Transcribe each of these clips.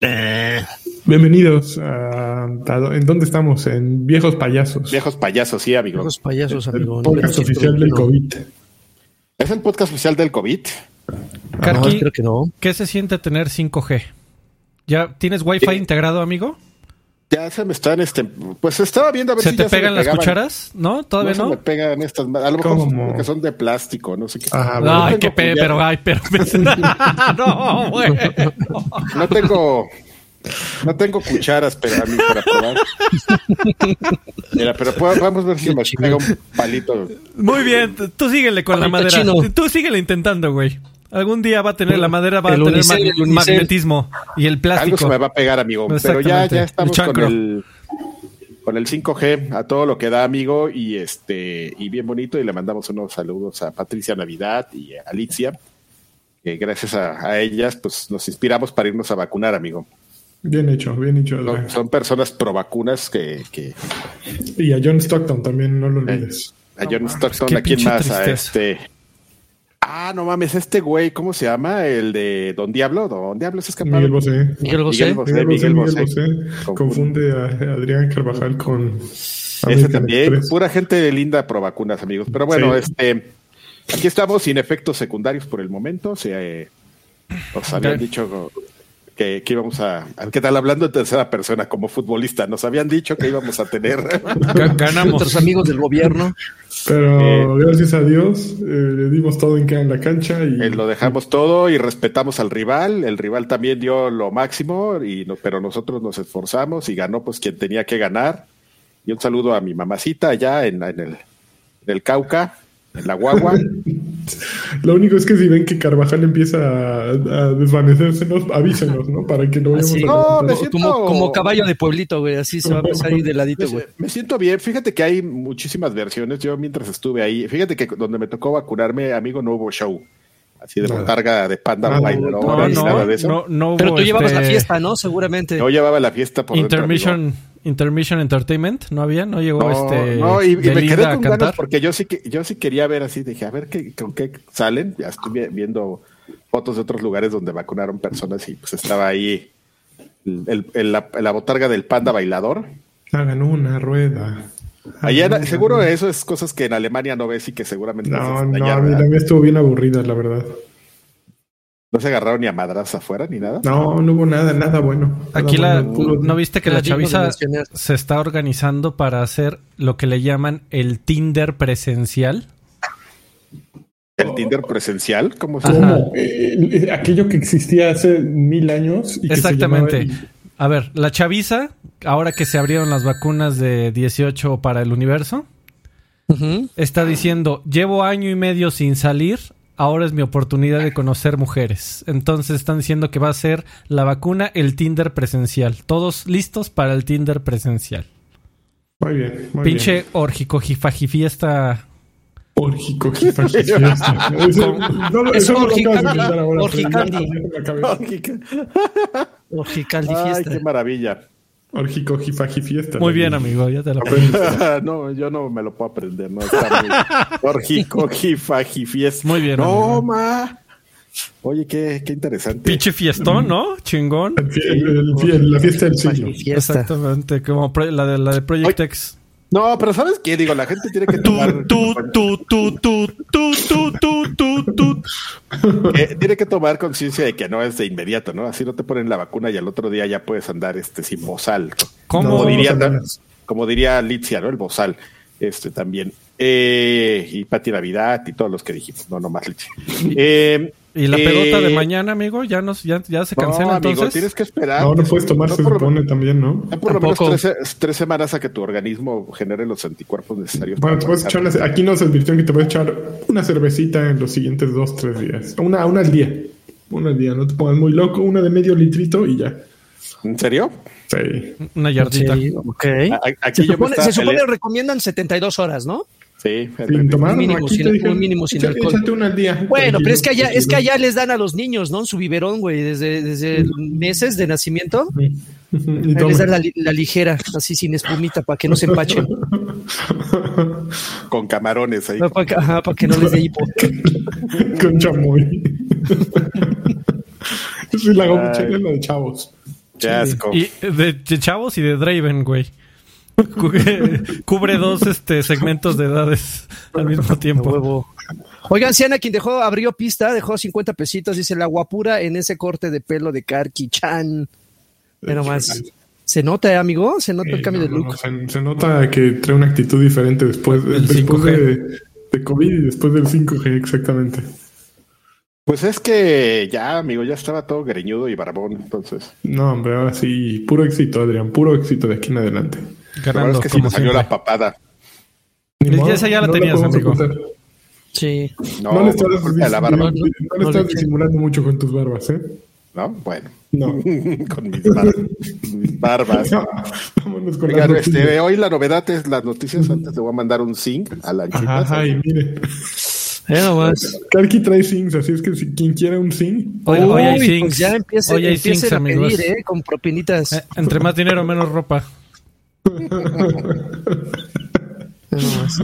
Eh, Bienvenidos a, a- ¿En dónde estamos? En Viejos Payasos. viejos payasos, sí, amigo. Los payasos, el amigo. podcast oficial del COVID. ¿Es el podcast oficial del COVID? No, Karki, creo que no. ¿qué se siente tener 5G? ¿Ya tienes Wi-Fi Sí. integrado, amigo? Ya se me están, este, pues estaba viendo a ver ¿Se si te ya se me pegan las pegaban. cucharas? ¿No? ¿Todavía no? no? se me pegan estas, a lo mejor porque son de plástico, no sé qué. Ajá, bueno. Ay, qué pe, pero, ay, pero. no, güey. No tengo, no tengo cucharas pero, a mí para probar. Mira, pero puedo- vamos a ver si me pega un palito. Muy bien, tú síguele con la madera. chino. Tú síguele intentando, güey. Algún día va a tener la madera, va a El tener unicel, mag- el unicel. magnetismo y el Algo plástico. se me va a pegar, amigo. Pero ya, estamos El con el con el 5G a todo lo que da, amigo, y este y bien bonito. Y le mandamos unos saludos a Patricia Navidad y a Alicia, que gracias a, a ellas, pues nos inspiramos para irnos a vacunar, amigo. Bien hecho, bien hecho. Son, son personas pro vacunas que, que Y a John Stockton también, no lo olvides. a John Stockton, ¿a quién más? A este. Ah, no mames, este güey, ¿cómo se llama? El de Don Diablo. Don Diablo es escapado. Miguel Bosé. Miguel Bosé. Miguel Bosé. Miguel Bosé. Confunde a Adrián Carvajal con. Ese también, Express. pura gente linda pro vacunas, amigos. Pero bueno, Sí. este aquí estamos sin efectos secundarios por el momento. Se, eh, nos habían dicho que, que íbamos a, a- ¿Qué tal? Hablando en tercera persona como futbolista, nos habían dicho que íbamos a tener. Ga- Ganamos. Nuestros amigos del gobierno. Pero gracias a Dios eh, le dimos todo en, en la cancha y Eh, lo dejamos todo y respetamos al rival. El rival también dio lo máximo, y no- pero nosotros nos esforzamos y ganó pues quien tenía que ganar. Y un saludo a mi mamacita allá en, en el, en el Cauca, en la Guagua. Lo único es que si ven que Carvajal empieza a, a desvanecerse, nos, avísenos, ¿no? Para que lo vayamos Así. a No, me siento- Como, como caballo de pueblito, güey. Así se va a empezar a ir de ladito, güey. me siento bien. Fíjate que hay muchísimas versiones. Yo mientras estuve ahí, fíjate que donde me tocó vacunarme, amigo, no hubo show. Así de botarga de panda No, ni no, nada de eso. no, no Pero tú llevabas la este fiesta, ¿no? Seguramente. Yo llevaba la fiesta por dentro, Intermission, amigo. Intermission Entertainment, ¿no había? ¿No llegó No, este no, y, y me quedé con ganas cantar? porque yo sí que yo sí quería ver así, dije, a ver qué, con qué salen. Ya estoy vi- viendo fotos de otros lugares donde vacunaron personas y pues estaba ahí el, el- el- la, la botarga del panda bailador. Hagan una rueda. Allá seguro una- eso es cosas que en Alemania no ves y que seguramente No, no, allá, a mí ¿verdad? la mía estuvo bien aburrida, la verdad. No se agarraron ni a madras afuera ni nada. No, no hubo nada, nada bueno. Nada Aquí la, bueno, ¿no viste que la chaviza se está organizando para hacer lo que le llaman el Tinder presencial? El Tinder presencial, ¿cómo se ¿Cómo? Eh, eh, aquello que existía hace mil años. Y que se Exactamente. A ver, la chaviza, ahora que se abrieron las vacunas de 18 para el universo, está diciendo, llevo año y medio sin salir, ahora es mi oportunidad de conocer mujeres. Entonces están diciendo que va a ser la vacuna el Tinder presencial. Todos listos para el Tinder presencial. Muy bien, muy Pinche bien. orgicojifajifiesta. Orgico, jifajifiesta. Eso- no Es no la cabeza. Orgicaldi Ay, fiesta. qué maravilla. Orgico, jifajifiesta. Muy bien, amigo, ya te lo no, yo no me lo puedo aprender, no está muy Orjico, jifaji, fiesta. Muy bien, No, amigo. ma. Oye, qué, qué interesante. Pinche fiestón, ¿no? Chingón. El- el- el- la fiesta del siglo. Exactamente, como pro- la de la de Project X. No, pero ¿sabes qué? Digo, la gente tiene que tomar. Tú, tú, tú, tú, tú, tú, tú, tú, tú. eh, tiene que tomar conciencia de que no es de inmediato, ¿no? Así no te ponen la vacuna y al otro día ya puedes andar este sin bozal. ¿Cómo? Como diría, no como diría Litzia, ¿no? El bozal. Este también. Eh, y Pati Navidad y todos los que dijimos, no, no más Litzia. Eh, ¿Y la eh, pedota de mañana, amigo? ¿Ya, nos, ya, ya se cancela no, amigo, tienes que esperar. No, no puedes tomar, No se supone también, ¿no? Ya por lo menos Tampoco. tres, tres semanas a que tu organismo genere los anticuerpos necesarios. Bueno, te puedes echar trabajar. una- aquí nos advirtieron que te puedes echar una cervecita en los siguientes dos, tres días. Una, una al día. Una al día, no te pongas muy loco, una de medio litrito y ya. ¿En serio? Sí. Una yardita. Sí, ok. A- a- Aquí Se supone, se supone que recomiendan 72 horas, ¿no? Sí, Sin tomar, Un mínimo aquí sin- te dijeron, un mínimo sin "Echa- alcohol". Échate una al día. Bueno, pero es que allá, Tranquilo. es que allá les dan a los niños, ¿no? Su biberón, güey, desde, desde meses de nacimiento. Les dan la, la ligera, así sin espumita, para que no se empachen. con camarones ahí. para, que, ajá, para que no les dé hipo. Con chamoy. Sí, la gomichela es la de chavos. Qué asco. Y de, de chavos y de Draven, güey. Cu- Cubre dos este, segmentos de edades al mismo tiempo. Oigan, Siana, quien dejó, abrió pista, dejó 50 pesitos, dice la guapura en ese corte de pelo de Karki Chan. Pero más. ¿Se nota, eh, amigo? ¿Se nota el cambio no, de look? no, se, se nota que trae una actitud diferente después, El después 5G. de, de COVID y después del 5G, exactamente. Pues es que ya, amigo, ya estaba todo greñudo y barbón, entonces. No, hombre, ahora sí, puro éxito, Adrián, puro éxito de aquí en adelante. La verdad Ganando, es que como me salió la papada. Modo, esa ya la no tenías, podemos amigo. ocultar. Sí. No, No, le estás, la no, le No estás disimulando mucho con tus barbas, ¿eh? ¿No? Bueno. No. Con mis, bar- mis barbas. Vámonos con Oigan, este, hoy la novedad es las noticias. Antes te voy a mandar un zinc a la Ajá, ajá, y mire. Eh. Karki trae sings, así es que si quien quiera un sing, Hoy, hoy hay Uy, things. pues ya empieza, hoy hay things, a amigos. pedir, eh, con propinitas. Eh, entre más dinero, menos ropa. Nomás.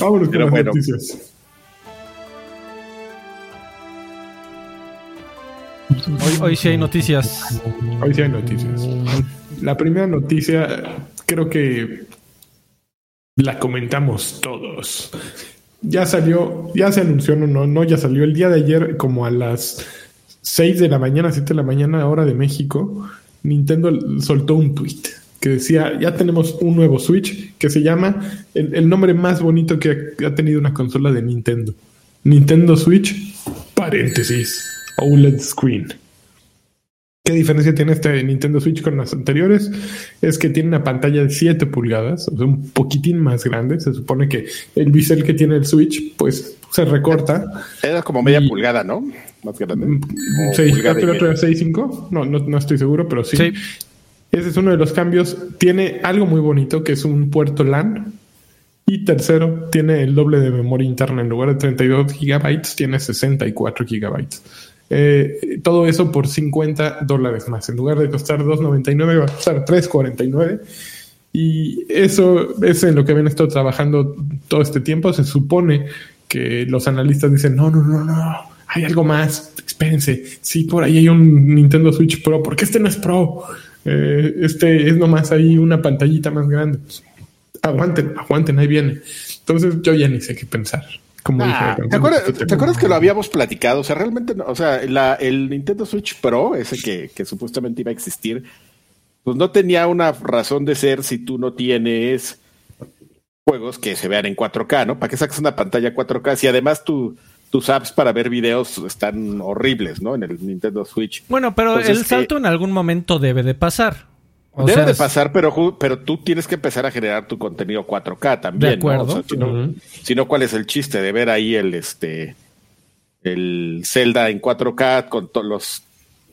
vámonos con las bueno. noticias. Hoy, hoy sí hay noticias. Hoy sí hay noticias. La primera noticia, creo que la comentamos todos. Ya salió, ya se anunció, no, no, no, ya salió el día de ayer, como a las 6 de la mañana, 7 de la mañana, hora de México. Nintendo soltó un tweet que decía: Ya tenemos un nuevo Switch que se llama el, el nombre más bonito que ha, ha tenido una consola de Nintendo: Nintendo Switch, paréntesis, OLED Screen. ¿Qué diferencia tiene este Nintendo Switch con las anteriores? Es que tiene una pantalla de 7 pulgadas, o sea, un poquitín más grande. Se supone que el bisel que tiene el Switch, pues se recorta. Era como media Y- pulgada, ¿no? Más grande. Mm, O seis- pulgada creo y que era 6.5. No, no, no estoy seguro, pero sí. Sí. Ese es uno de los cambios. Tiene algo muy bonito que es un puerto LAN. Y tercero, tiene el doble de memoria interna. En lugar de 32 gigabytes, tiene 64 gigabytes. Eh, todo eso por 50 dólares más. En lugar de costar 2.99, va a costar 3.49. Y eso es en lo que habían estado trabajando todo este tiempo. Se supone que los analistas dicen, no, no, no, no, hay algo más, espérense, sí, por ahí hay un Nintendo Switch Pro, porque este no es Pro, Eh, este es nomás ahí una pantallita más grande. Aguanten, aguanten, ahí viene. Entonces yo ya ni sé qué pensar. Como Ah, dije la ¿te, acuerdas, te acuerdas tema. que lo habíamos platicado? O sea, realmente, no- o sea, la- el Nintendo Switch Pro, ese que, que supuestamente iba a existir, pues no tenía una razón de ser si tú no tienes juegos que se vean en 4K, ¿no? ¿Para qué sacas una pantalla 4K? Si además tu, tus apps para ver videos están horribles, ¿no? En el Nintendo Switch. Bueno, pero Entonces, el salto en algún momento debe de pasar. O Debe sea, de pasar, pero, pero tú tienes que empezar a generar tu contenido 4K también. De acuerdo. ¿no? O sea, si, no, Ujú. si no, ¿cuál es el chiste de ver ahí el este el Zelda en 4K con todos los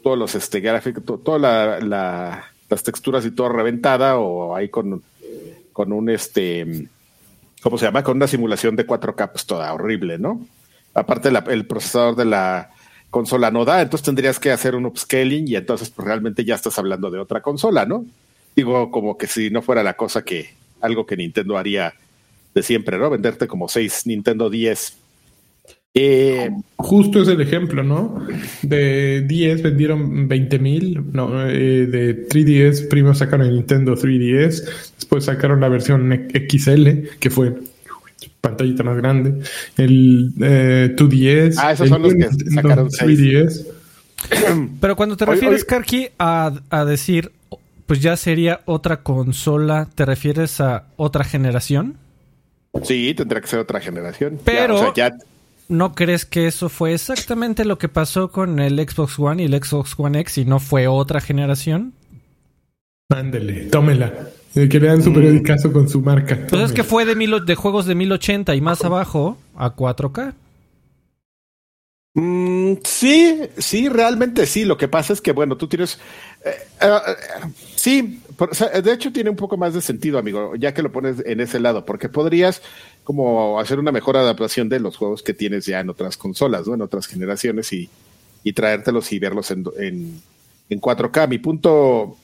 todos los este gráficos, to- toda la, la- las texturas y todo reventada o ahí con con un este ¿cómo se llama? Con una simulación de 4K pues toda horrible, ¿no? Aparte el procesador de la consola no da, entonces tendrías que hacer un upscaling y entonces pues realmente ya estás hablando de otra consola, ¿no? Digo, como que si no fuera la cosa que algo que Nintendo haría de siempre, ¿no? Venderte como seis Nintendo 10. Eh, Justo es el ejemplo, ¿no? De 10 vendieron 20 mil, no, eh, de 3DS primero sacaron el Nintendo 3DS, después sacaron la versión XL, que fue pantallita más grande, el eh, 2DS, Ah, esos el son los que sacaron seis. 3DS. Pero cuando te Oye, refieres, oye. Karki, a, a decir, pues ya sería otra consola, ¿te refieres a otra generación? sí, tendrá que ser otra generación. Ya, Pero- o sea, ya ¿No crees que eso fue exactamente lo que pasó con el Xbox One y el Xbox One X y no fue otra generación? Ándele, tómela. Eh, Que le dan su Mm. periodicazo con su marca. Pues es que fue de, mil, o- de juegos de 1080 y más abajo a 4K. Mm, sí, sí, realmente sí. Lo que pasa es que, bueno, tú tienes. eh, eh, eh, sí, por- o sea, de hecho tiene un poco más de sentido, amigo, ya que lo pones en ese lado, porque podrías como hacer una mejor adaptación de los juegos que tienes ya en otras consolas, ¿no? En otras generaciones y, y traértelos y verlos en, en, en 4K. Mi punto,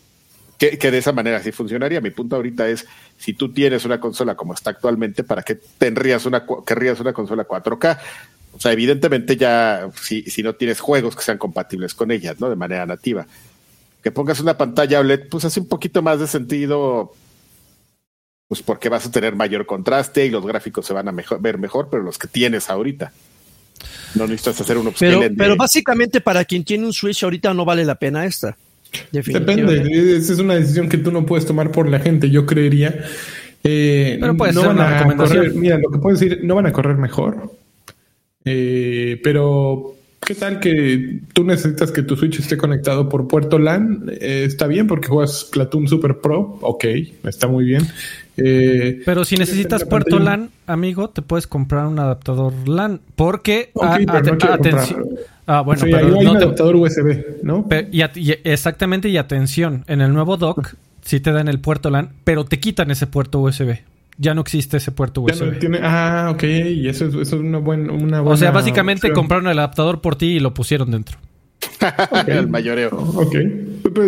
que, que de esa manera sí funcionaría, mi punto ahorita es, si tú tienes una consola como está actualmente, ¿para qué tendrías una, querrías una consola 4K? O sea, evidentemente ya, si, si no tienes juegos que sean compatibles con ellas, ¿no? De manera nativa. Que pongas una pantalla OLED, pues hace un poquito más de sentido, pues porque vas a tener mayor contraste y los gráficos se van a mejor, ver mejor, pero los que tienes ahorita. No necesitas hacer un pero, pero básicamente para quien tiene un Switch ahorita no vale la pena esta. Depende, esa es una decisión que tú no puedes tomar por la gente, yo creería. Eh, pero puede no ser van a correr, mira, lo que puedo decir, no van a correr mejor. Eh, pero, ¿qué tal que tú necesitas que tu Switch esté conectado por puerto LAN? Eh, está bien porque juegas Platoon Super Pro, ok, está muy bien. Eh, pero si necesitas puerto LAN, amigo, te puedes comprar un adaptador LAN. Porque, atención. Ah, bueno, pero hay un adaptador USB, ¿no? exactamente, y atención, en el nuevo dock sí te dan el puerto LAN, pero te quitan ese puerto USB. Ya no existe ese puerto USB. ah, ok, y eso es, eso es una, buena, una O sea, básicamente compraron el adaptador por ti y lo pusieron dentro. el mayoreo. Ok.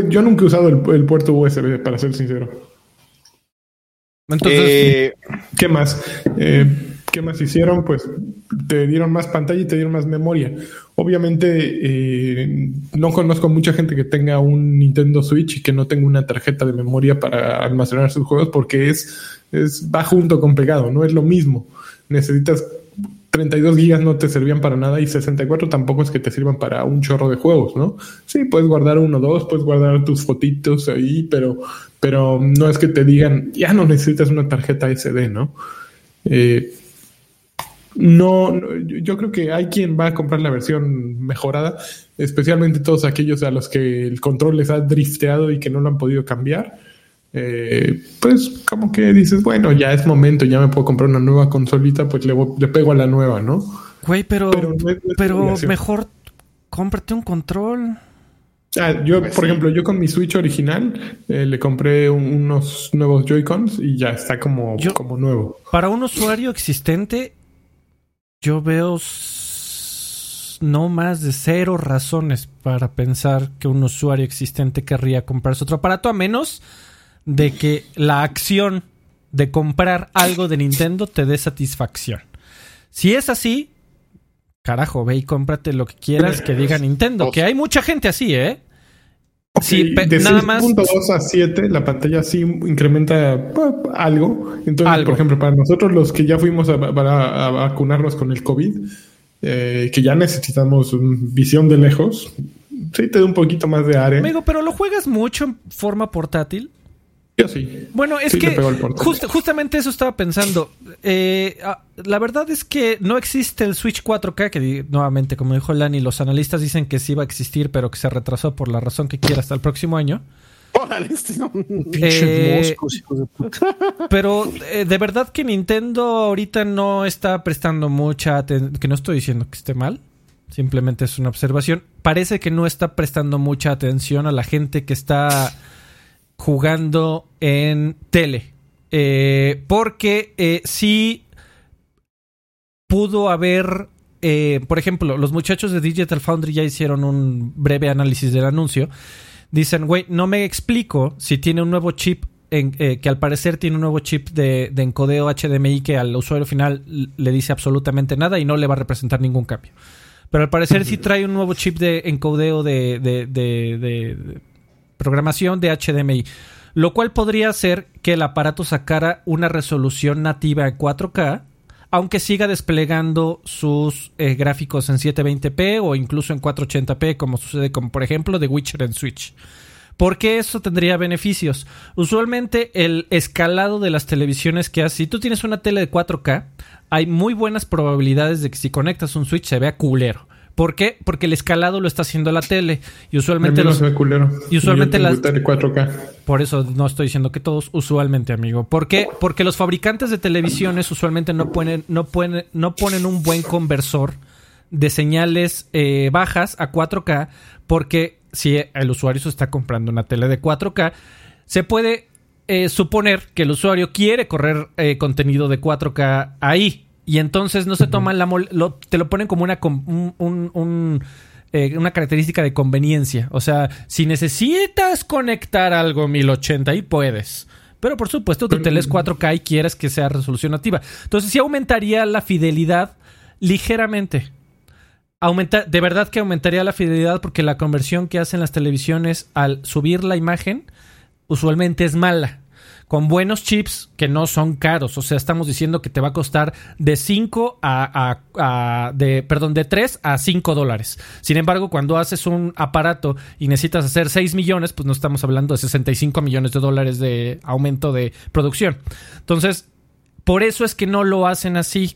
Yo nunca he usado el puerto USB, para ser sincero. Entonces, eh, ¿qué más? Eh, ¿Qué más hicieron? Pues te dieron más pantalla y te dieron más memoria. Obviamente, eh, no conozco mucha gente que tenga un Nintendo Switch y que no tenga una tarjeta de memoria para almacenar sus juegos porque es, es va junto con pegado, no es lo mismo. Necesitas 32 gigas no te servían para nada y 64 tampoco es que te sirvan para un chorro de juegos, ¿no? Sí, puedes guardar uno o dos, puedes guardar tus fotitos ahí, pero, pero no es que te digan, ya no necesitas una tarjeta SD, ¿no? Eh, no, yo creo que hay quien va a comprar la versión mejorada, especialmente todos aquellos a los que el control les ha drifteado y que no lo han podido cambiar. Eh, pues como que dices, bueno, ya es momento, ya me puedo comprar una nueva consolita, pues le, le pego a la nueva, ¿no? Güey, pero, pero, mejor cómprate un control. Ah, yo, por ejemplo, yo con mi Switch original eh, le compré unos nuevos Joy-Cons y ya está como, como nuevo. Para un usuario existente, yo veo no más de cero razones para pensar que un usuario existente querría comprarse otro aparato, a menos de que la acción de comprar algo de Nintendo te dé satisfacción. Si es así, carajo, ve y cómprate lo que quieras que diga Nintendo. Que hay mucha gente así, ¿eh? Sí, de nada 6.2 a 7 la pantalla sí incrementa algo. Entonces, por ejemplo, para nosotros los que ya fuimos a, vacunarnos con el COVID, eh, que ya necesitamos visión de lejos, sí te da un poquito más de área. Amigo, pero lo juegas mucho en forma portátil. Yo sí. Bueno, es que justamente eso estaba pensando. Eh, ah, la verdad es que no existe el Switch 4K, que nuevamente, como dijo Lani, los analistas dicen que sí va a existir, pero que se retrasó por la razón que quiera hasta el próximo año. Eh, pero eh, de verdad que Nintendo ahorita no está prestando mucha atención. Que no estoy diciendo que esté mal, simplemente es una observación. Parece que no está prestando mucha atención a la gente que está jugando en tele. Eh, porque eh, sí pudo haber, eh, por ejemplo, los muchachos de Digital Foundry ya hicieron un breve análisis del anuncio. Dicen, güey, no me explico si tiene un nuevo chip, en, que al parecer tiene un nuevo chip de, encodeo HDMI que al usuario final le dice absolutamente nada y no le va a representar ningún cambio. Pero al parecer sí trae un nuevo chip de encodeo de, de programación de HDMI, lo cual podría hacer que el aparato sacara una resolución nativa en 4K, aunque siga desplegando sus eh, gráficos en 720p o incluso en 480p, como sucede con, por ejemplo, The Witcher en Switch. Porque eso tendría beneficios. Usualmente el escalado de las televisiones que hace, si tú tienes una tele de 4K, hay muy buenas probabilidades de que si conectas un Switch se vea culero. ¿Por qué? Porque el escalado lo está haciendo la tele. Y usualmente los. Y usualmente las. 4K. Por eso no estoy diciendo que todos, usualmente, amigo. ¿Por qué? Porque los fabricantes de televisiones usualmente no ponen, no ponen, no ponen un buen conversor de señales eh, bajas a 4K. Porque si el usuario se está comprando una tele de 4K, se puede eh, suponer que el usuario quiere correr eh, contenido de 4K ahí. Y entonces no se toman la... te lo ponen como una... Un, eh, una característica de conveniencia. O sea, si necesitas conectar algo 1080 y puedes. Pero por supuesto, tu tele es 4K y quieres que sea resolución nativa. Entonces sí aumentaría la fidelidad ligeramente. aumenta, de verdad que aumentaría la fidelidad porque la conversión que hacen las televisiones al subir la imagen usualmente es mala. Con buenos chips que no son caros. O sea, estamos diciendo que te va a costar de 5 a, a- de, perdón, de 3 a 5 dólares. Sin embargo, cuando haces un aparato y necesitas hacer 6 millones, pues no estamos hablando de 65 millones de dólares de aumento de producción. Entonces, por eso es que no lo hacen así.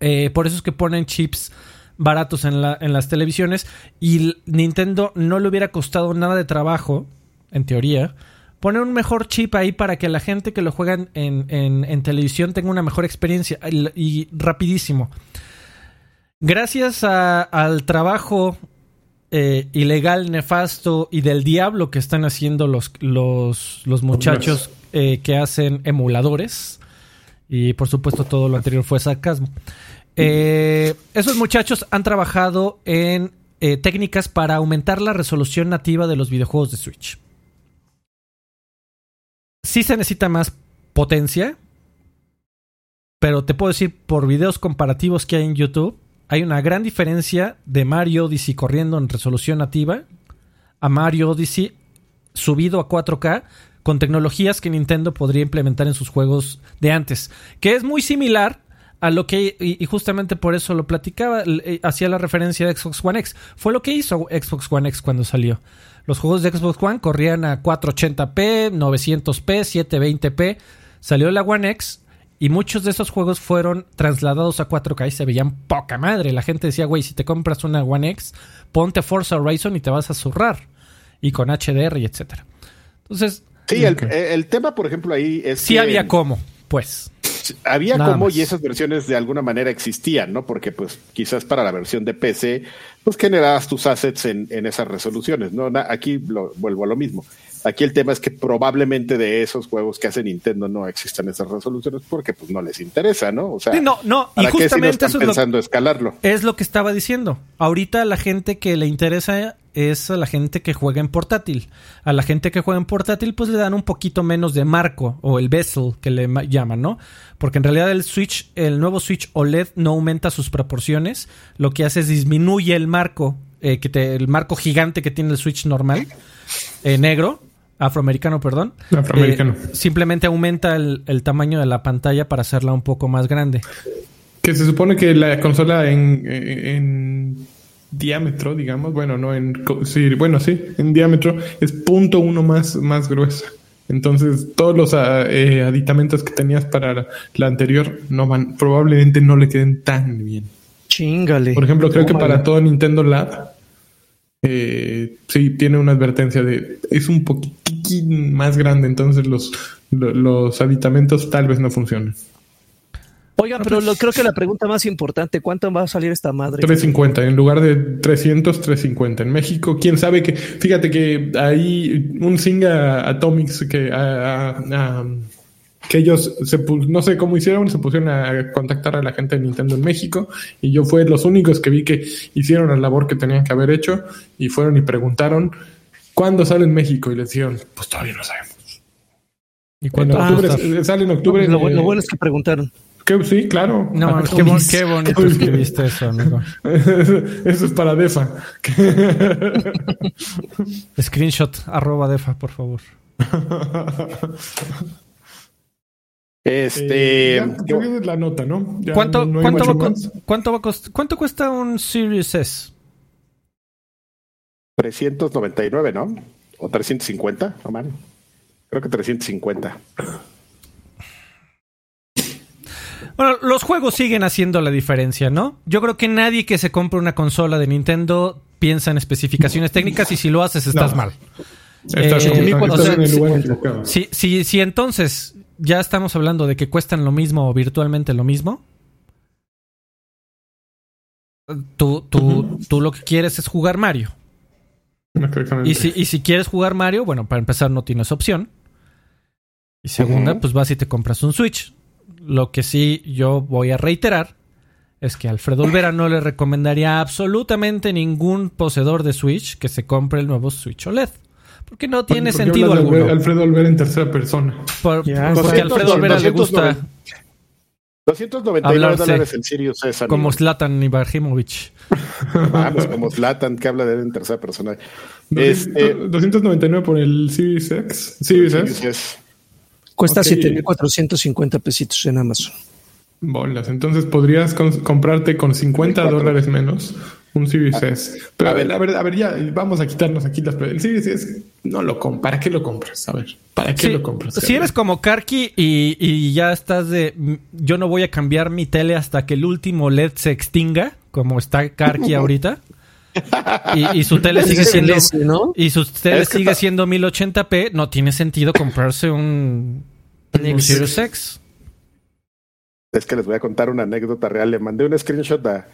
Eh, por eso es que ponen chips baratos en, la- en las televisiones. Y Nintendo no le hubiera costado nada de trabajo, en teoría, poner un mejor chip ahí para que la gente que lo juega en, en- televisión tenga una mejor experiencia. Y, y rapidísimo. Gracias a- al trabajo eh, ilegal, nefasto y del diablo que están haciendo los, los, los muchachos eh, que hacen emuladores. Y por supuesto todo lo anterior fue sarcasmo. Eh, esos muchachos han trabajado en técnicas para aumentar la resolución nativa de los videojuegos de Switch. Sí se necesita más potencia, pero te puedo decir por videos comparativos que hay en YouTube, hay una gran diferencia de Mario Odyssey corriendo en resolución nativa a Mario Odyssey subido a 4K con tecnologías que Nintendo podría implementar en sus juegos de antes, que es muy similar a lo que, y, justamente por eso lo platicaba, eh, hacía la referencia de Xbox One X. Fue lo que hizo Xbox One X cuando salió. Los juegos de Xbox One corrían a 480p, 900p, 720p. Salió la One X y muchos de esos juegos fueron trasladados a 4K y se veían poca madre. La gente decía, güey, si te compras una One X, ponte Forza Horizon y te vas a zurrar. Y con HDR y etcétera. Entonces, Sí, el, Ok. el tema, por ejemplo, ahí es sí que había cómo, pues. había Nada más. y esas versiones de alguna manera existían, ¿no? Porque pues quizás para la versión de PC, pues generabas tus assets en, en esas resoluciones, ¿no? Aquí lo, vuelvo a lo mismo. Aquí el tema es que probablemente de esos juegos que hace Nintendo no existan esas resoluciones porque pues no les interesa, ¿no? O sea, Sí, no, no, y ¿para qué si no justamente están eso es lo- pensando escalarlo? Es lo que estaba diciendo. Ahorita la gente que le interesa es a la gente que juega en portátil. A la gente que juega en portátil pues le dan un poquito menos de marco o el bezel que le ma- llaman, ¿no? Porque en realidad el Switch, el nuevo Switch OLED no aumenta sus proporciones. Lo que hace es disminuye el marco, eh, que te- el marco gigante que tiene el Switch normal, eh, negro, afroamericano, perdón. Afroamericano. Eh, simplemente aumenta el, el tamaño de la pantalla para hacerla un poco más grande. Que se supone que la consola en, en- en diámetro, digamos, bueno, no en sí, bueno, sí, en diámetro es punto uno más, más gruesa. Entonces, todos los ah, eh, aditamentos que tenías para la, la anterior no van, probablemente no le queden tan bien. Chingale. Por ejemplo, creo que para todo Nintendo Lab, eh, sí tiene una advertencia de es un poquitín más grande, entonces los, lo- los aditamentos tal vez no funcionen. Oigan, pero lo- creo que la pregunta más importante, ¿cuánto va a salir esta madre? 350, en lugar de 300, 350. En México, quién sabe que, fíjate que hay un Singa Atomics que, a- a- a- que ellos, se, no sé cómo hicieron, se pusieron a contactar a la gente de Nintendo en México y yo fue los únicos que vi que hicieron la labor que tenían que haber hecho y fueron y preguntaron ¿cuándo sale en México? Y les dijeron, pues todavía no sabemos. ¿Y En va a octubre, costar? sale en octubre. lo, bu- lo eh, bueno es que preguntaron. que- sí, claro. No, mames, qué, qué bonito Atomics. escribiste eso, amigo. Eso es para DEFA. Screenshot, arroba defa, por favor. Este, Eh, ya, creo que esa es la nota, ¿no? Ya ¿Cuánto, no cuánto, va, cuánto, va cuánto cuesta un Series S? 399, ¿no? O 350, no man. Creo que 350. Bueno, los juegos siguen haciendo la diferencia, ¿no? Yo creo que nadie que se compre una consola de Nintendo piensa en especificaciones técnicas y si lo haces estás No. mal. Estás, Eh, o sea, en el sí- lugar equivocado. Si, si, si entonces ya estamos hablando de que cuestan lo mismo o virtualmente lo mismo, tú, tú, tú lo que quieres es jugar Mario. Y si, y si quieres jugar Mario, bueno, para empezar no tienes opción. Y segunda, pues vas y te compras un Switch. Lo que sí yo voy a reiterar es que Alfredo Olvera no le recomendaría absolutamente ningún poseedor de Switch que se compre el nuevo Switch OLED. Porque no tiene ¿Por qué sentido alguno. Alfredo Olvera en tercera persona. Por- porque a 200, Alfredo Olvera le gusta. 299 Hablarse. dólares el Sirius S. amigo. Como Zlatan Ibrahimovic. Vamos, como Zlatan, que habla de él en tercera persona. Este, 299 por el Series X. Sirius S. Cuesta Ok. 7,450 pesitos en Amazon. Bolas. Entonces podrías comprarte con 50 Cuatro. dólares menos un Series S. Pero a ver, a ver, a ver, ya vamos a quitarnos aquí las preguntas. El Series S, no lo compras. ¿Para qué lo compras? A ver, ¿para qué Sí, lo compras? si eres como Karki y, y ya estás de yo no voy a cambiar mi tele hasta que el último LED se extinga, como está Karki ahorita. Y, y su tele sigue siendo S, ¿no? y su tele Es que sigue siendo 1080p, no tiene sentido comprarse un, un Series X. Es que les voy a contar una anécdota real. Le mandé un screenshot a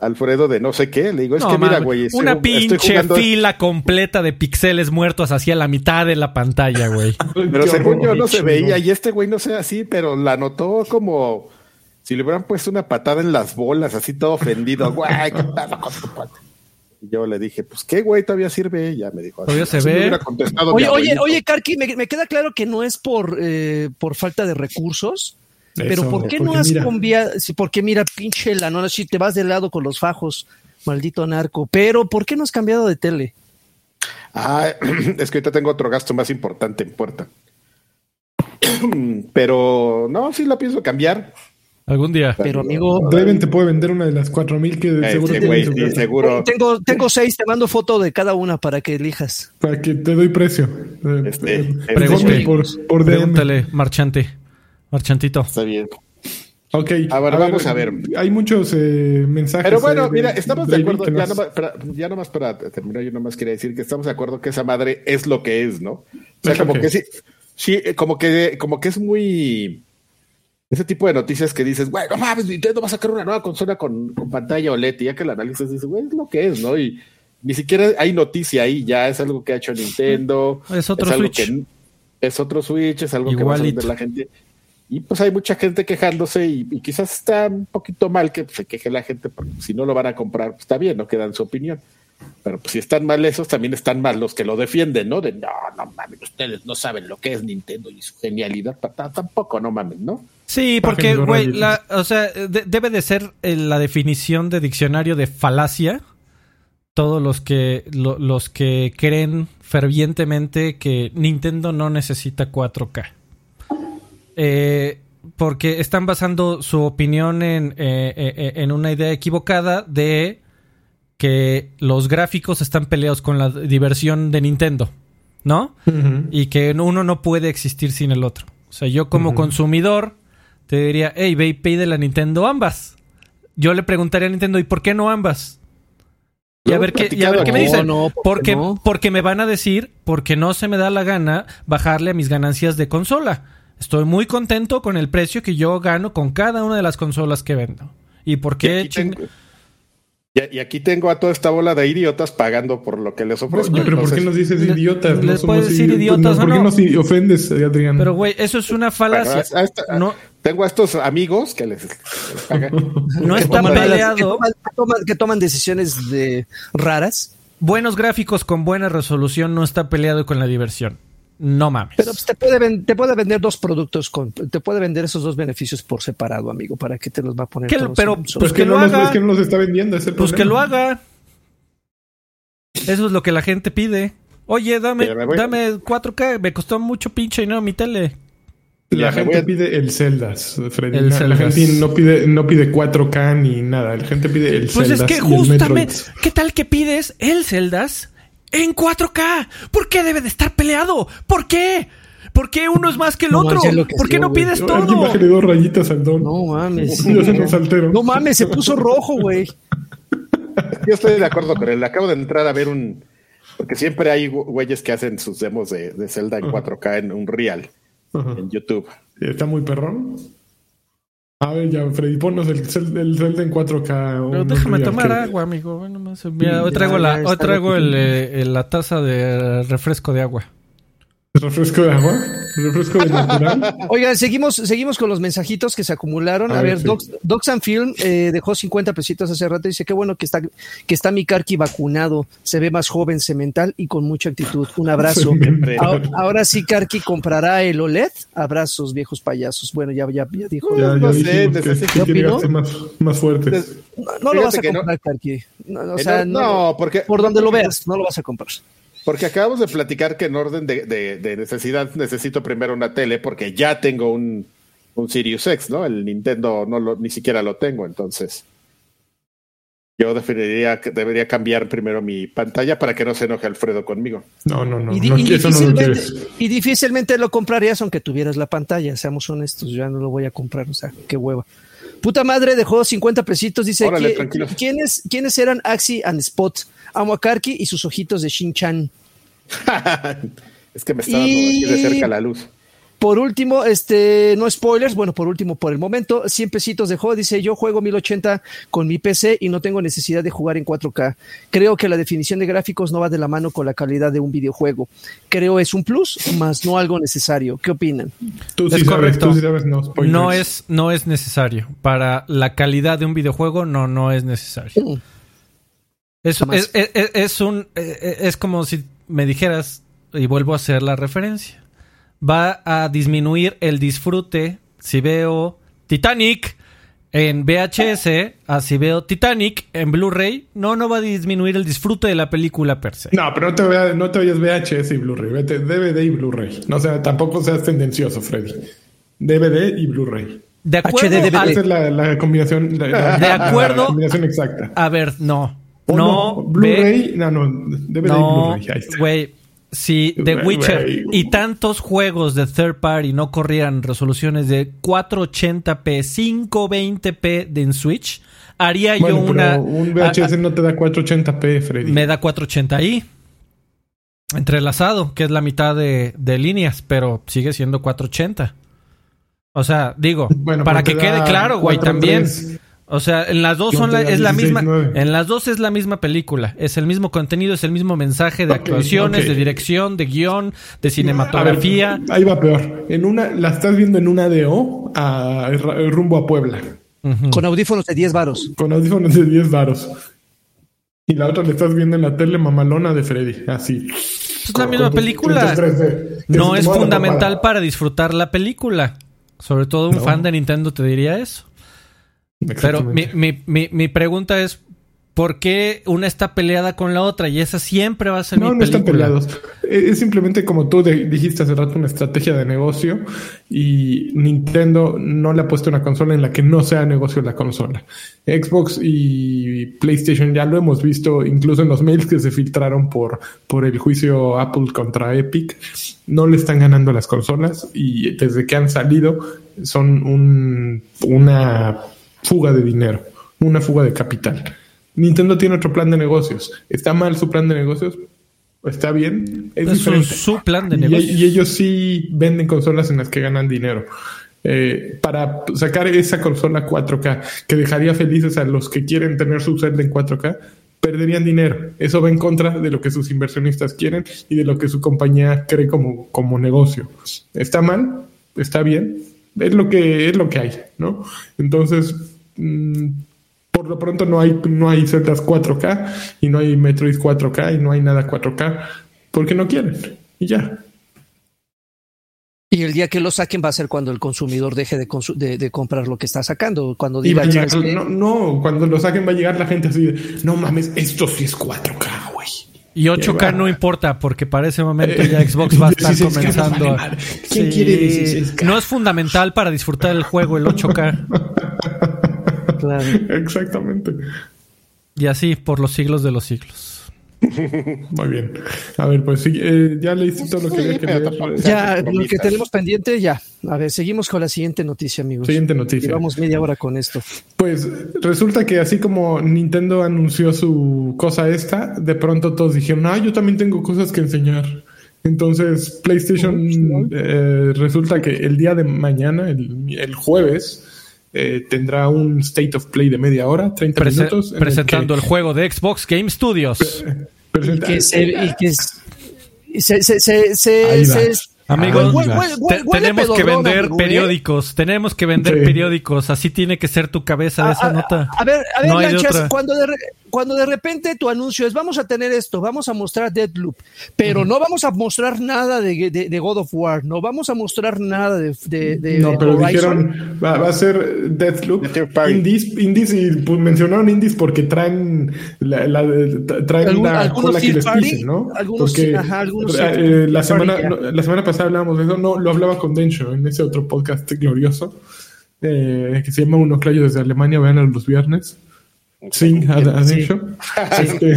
Alfredo de no sé qué. Le digo, es No, que mira, güey. una estoy pinche jugando- fila completa de píxeles muertos hacia la mitad de la pantalla, güey. Pero Qué según yo no se veía. Y este güey no sé así, pero la notó como si le hubieran puesto una patada en las bolas, así todo ofendido. Güey, ¿qué pedo con tu cuate? Y yo le dije, pues qué, güey, todavía sirve. Ya me dijo, así, Todavía se ve. hubiera contestado Oye, oye, oye, Karki, me, me queda claro que no es por, eh, por falta de recursos, pero Eso, ¿por qué no has mira, cambiado? Porque mira, pinche la no, si te vas de lado con los fajos, maldito narco, pero ¿por qué no has cambiado de tele? Ah, es que ahorita tengo otro gasto más importante en puerta. Pero no, sí la pienso cambiar. Algún día. Pero amigo, Dreven te puede vender una de las 4000 que Eh, seguro sí, seguro. tengo, tengo seis, te mando foto de cada una para que elijas. Para que te doy precio. Eh, Este, eh, este, sí. por, por DM. Pregúntale, marchante. Marchantito. Está bien. Ok. A ver, vamos a ver. Hay muchos eh, mensajes. Pero bueno, mira, estamos de acuerdo. Ya nomás, para, ya nomás para terminar, yo nomás quería decir que estamos de acuerdo que esa madre es lo que es, ¿no? O sea, Es como que sí, sí, eh, como que, como que es muy ese tipo de noticias que dices, güey, no mames, Nintendo va a sacar una nueva consola con, con pantalla OLED, y ya que la analizas dices, güey, es lo que es, ¿no? Y ni siquiera hay noticia ahí, ya es algo que ha hecho Nintendo. Es otro algo Switch. que- es otro Switch, es algo que va a vender la gente. Y pues hay mucha gente quejándose y, y quizás está un poquito mal que se queje la gente, porque si no lo van a comprar, pues está bien, no quedan su opinión. Pero pues si están mal esos, también están mal los que lo defienden, ¿no? De no, no mames, ustedes no saben lo que es Nintendo y su genialidad. Tampoco, no mames, ¿no? Sí, porque, güey, o sea, de- debe de ser eh, la definición de diccionario de falacia. Todos los que, lo- los que creen fervientemente que Nintendo no necesita 4K. Eh, porque están basando su opinión en, eh, eh, en una idea equivocada de que los gráficos están peleados con la diversión de Nintendo, ¿no? Y que uno no puede existir sin el otro. O sea, yo como consumidor te diría, hey, ve y pide la Nintendo ambas. Yo le preguntaría a Nintendo, ¿y por qué no ambas? Y a ver qué, y a ver qué me dicen. No, no, ¿por qué porque, no? porque me van a decir, porque no se me da la gana bajarle a mis ganancias de consola. Estoy muy contento con el precio que yo gano con cada una de las consolas que vendo. ¿Y por Y qué? aquí, ching- tengo, y- y aquí tengo a toda esta bola de idiotas pagando por lo que les ofrezco. Pero ¿por qué nos dices idiotas? le no somos puedes decir idiotas ¿Por o qué no? nos ofendes, Adrián? Pero, güey, eso es una falacia. bueno, a esta- no, Tengo a estos amigos que les, les pagan. no está toman- que peleado. toman, que toman- que toman decisiones de raras, buenos gráficos con buena resolución no está peleado con la diversión. No mames. pero pues, te, puede ven- te puede vender dos productos, con, te puede vender esos dos beneficios por separado, amigo. ¿Para qué te los va a poner todos pero, pues, es que, que no lo los, haga. es que no los está vendiendo. ese pues que lo haga. Eso es lo que la gente pide. Oye, dame, dame 4K, me costó mucho pinche dinero mi tele. La gente a- pide el Zeldas, Freddy. El la, Zeldas. gente no pide, no pide 4K ni nada. La gente pide el Pues Zeldas es que justamente. ¿qué tal que pides el Zeldas en 4K? ¿Por qué debe de estar peleado? ¿Por qué? ¿Por qué uno es más que el No otro? que ¿Por qué no pides todo? dos rayitas al don. No mames. No mames, se puso rojo, güey. Yo estoy de acuerdo con él. Acabo de entrar a ver un. Porque siempre hay güey- güeyes que hacen sus demos de, de Zelda en 4K en un real en YouTube. Está muy perrón. A ver, ya, Freddy, ponnos el, el Zelda en 4K. o Pero déjame tomar que- agua, amigo. Bueno, más- mira, hoy traigo, ya la, hoy traigo el, repitiendo. eh, la taza de refresco de agua. Refresco de agua, refresco de natural. Oigan, seguimos, seguimos con los mensajitos que se acumularon. A, A ver, sí. Docs, Docs and Film eh, dejó 50 pesitos hace rato. Dice, qué bueno que está, que está mi Karki vacunado. Se ve más joven, semental y con mucha actitud. Un abrazo. Ahora, ahora sí, Karki comprará el OLED. Abrazos, viejos payasos. Bueno, ya, ya, ya dijo. Ya, ya No sé, necesito- más, más fuertes. No, no lo vas a que no- comprar, Karki. No, o sea, no, porque por donde lo veas, no lo vas a comprar. Porque acabamos de platicar que en orden de, de- de necesidad necesito primero una tele porque ya tengo un, un Sirius X, ¿no? El Nintendo no lo, ni siquiera lo tengo, entonces yo definiría que debería cambiar primero mi pantalla para que no se enoje Alfredo conmigo. No, no, no. y, no, y eso no lo difícilmente, quieres. y difícilmente lo comprarías aunque tuvieras la pantalla, seamos honestos, ya no lo voy a comprar, o sea, qué hueva. Puta madre dejó 50 pesitos, dice, Órale, "¿Qui- tranquilo. ¿quiénes, ¿quiénes eran Axi and Spot? Amo a Karki y sus ojitos de Shin-Chan. es que me está dando Y- aquí de cerca la luz. Por último, este, no spoilers, bueno, por último, por el momento, 100 pesitos dejó, dice, yo juego 1080 con mi PC y no tengo necesidad de jugar en 4K. Creo que la definición de gráficos no va de la mano con la calidad de un videojuego. Creo es un plus, más no algo necesario. ¿Qué opinan? Tú sí Es sabes, correcto. tú sí sabes, no, spoilers. No es, no es necesario. Para la calidad de un videojuego, no, no es necesario. Mm. Es, Jamás. es, es- es- un como si me dijeras y vuelvo a hacer la referencia. Va a disminuir el disfrute si veo Titanic en VHS a si veo Titanic en Blu-ray. No, no va a disminuir el disfrute de la película per se. No, pero no te, vea, no te vayas VHS y Blu-ray, vete DVD y Blu-ray. No, o sea, tampoco seas tendencioso, Freddy. DVD y Blu-ray. De acuerdo HD, al- Esa es la, la combinación. la- la- De acuerdo. La combinación exacta. a ver, no. No, Blu-ray, no, no, DVD No, y Blu-ray. Güey. Si The Witcher y tantos juegos de third party no corrían resoluciones de 480p, 520p de en Switch, haría Bueno, yo pero una. un VHS a- no te da 480p, Freddy. me da 480i. Entrelazado, que es la mitad de, de líneas, pero sigue siendo 480. O sea, digo, Bueno, para que quede claro, güey, 4:3. también. O sea, en las dos No son la- es la misma. 16:9. En las dos es la misma película. Es el mismo contenido, es el mismo mensaje de actuaciones, de dirección, de guion, de A cinematografía. ver, ahí va peor. En una, la estás viendo en una DO a, ra- rumbo a Puebla. Con audífonos de 10 varos. Con audífonos de 10 varos. Y la otra le estás viendo en la tele mamalona de Freddy. Así. Es la misma película. No es fundamental para disfrutar la película. Sobre todo un No. fan de Nintendo te diría eso. Pero mi, mi, mi, mi pregunta es: ¿por qué una está peleada con la otra? Y esa siempre va a ser No, mi no están película. peleados. Es simplemente como tú dijiste hace rato, una estrategia de negocio y Nintendo no le ha puesto una consola en la que no sea negocio la consola. Xbox y PlayStation ya lo hemos visto incluso en los mails que se filtraron por, por el juicio Apple contra Epic. No le están ganando las consolas y desde que han salido son un, una fuga de dinero, una fuga de capital. Nintendo tiene otro plan de negocios. ¿Está mal su plan de negocios? ¿Está bien? Es, Es un- diferente. su plan de negocios. Y, ellos sí venden consolas en las que ganan dinero. Eh, para sacar esa consola 4K que dejaría felices a los que quieren tener su Zelda en 4K, perderían dinero. Eso va en contra de lo que sus inversionistas quieren y de lo que su compañía cree como, como negocio. ¿Está mal? ¿Está bien? Es lo que, es lo que hay, ¿no? Entonces, por lo pronto no hay, no hay Zeldas 4K y no hay Metroid 4K y no hay nada 4K porque no quieren. Y ya. Y el día que lo saquen va a ser cuando el consumidor deje de, consu- de, de comprar lo que está sacando. Cuando Y va diga, a llegar- "¿Sabes qué? no, no, cuando lo saquen va a llegar la gente así de, no mames, esto sí es 4K, güey. Y 8K Qué no importa porque para ese momento ya Xbox va a estar 16K nos comenzando. vale. ¿Quién quiere 16K? No es fundamental para disfrutar el juego el 8K. Claro. Exactamente. Y así por los siglos de los siglos. Muy bien. A ver, pues sí, eh, ya leíste todo lo que había que leer. tampoco- Ya, lo que tenemos pendiente, ya. A ver, seguimos con la siguiente noticia, amigos. Siguiente noticia. Llevamos media hora con esto. Pues resulta que así como Nintendo anunció su cosa esta, de pronto todos dijeron, ah, yo también tengo cosas que enseñar. Entonces PlayStation eh, resulta que el día de mañana, el, el jueves, eh, tendrá un State of Play de media hora, 30 Prese- minutos. el presentando que el juego de Xbox Game Studios. Y que, se- y que es- se, se, se, se, se Amigos, tenemos que vender ¿eh? periódicos, tenemos que vender periódicos, así tiene que ser tu cabeza de esa nota. A ver, a ver, cuando de, cuando de repente tu anuncio es vamos a tener esto, vamos a mostrar Deadloop, pero no vamos a mostrar nada de, de, God of War, no vamos a mostrar nada de, de No, pero dijeron va, a ser Deadloop, indies, indies y pues, mencionaron indies porque traen la, la traen la cola que les pisen, ¿no? Algunos, porque ajá, algunos eh, la semana la semana pasada hablábamos de eso, no, lo hablaba con Densho en ese otro podcast glorioso eh, que se llama Uno Clayo desde Alemania, vean los viernes. Sí, has dicho. Este,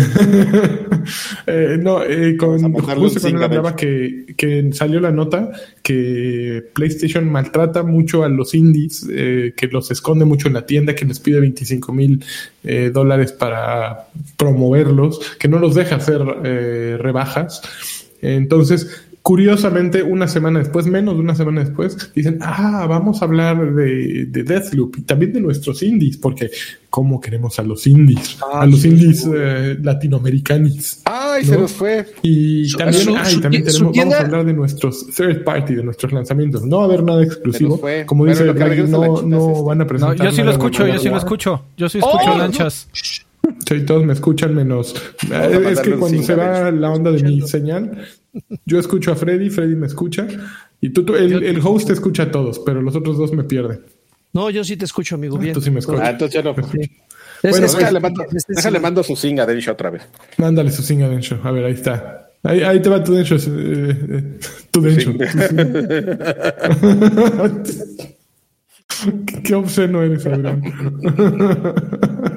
eh, no, eh, con, justo cuando hablaba que, que, salió la nota que PlayStation maltrata mucho a los indies, eh, que los esconde mucho en la tienda, que les pide 25 mil eh, dólares para promoverlos, que no los deja hacer rebajas. Entonces, Curiosamente, una semana después, menos de una semana después, dicen, ah, vamos a hablar de, de Deathloop y también de nuestros indies, porque ¿cómo queremos a los indies? a los indies eh, latinoamericanos. ¡Ay, se nos fue! Y también, también tenemos, vamos a hablar de nuestros third party, de nuestros lanzamientos. No va a haber nada exclusivo. Como dice no, no van a presentar. yo sí lo escucho, yo sí lo escucho. Yo sí escucho oh, lanchas. Sí, todos me escuchan menos. es que cuando se va la onda de mi señal, yo escucho a Freddy, Freddy me escucha. Y tú, el, el, host te escucha a todos, pero los otros dos me pierden. No, yo sí te escucho, amigo. Bien. Tú sí me escuchas. Ah, entonces ya no. Sí. Bueno, déjale, mando, déjale mando su sing a Densho otra vez. Mándale su sing a Densho. A ver, ahí está. Ahí, ahí te va tu Densho. Eh, eh, tu Densho. ¿Qué, qué obsceno eres, Adrián.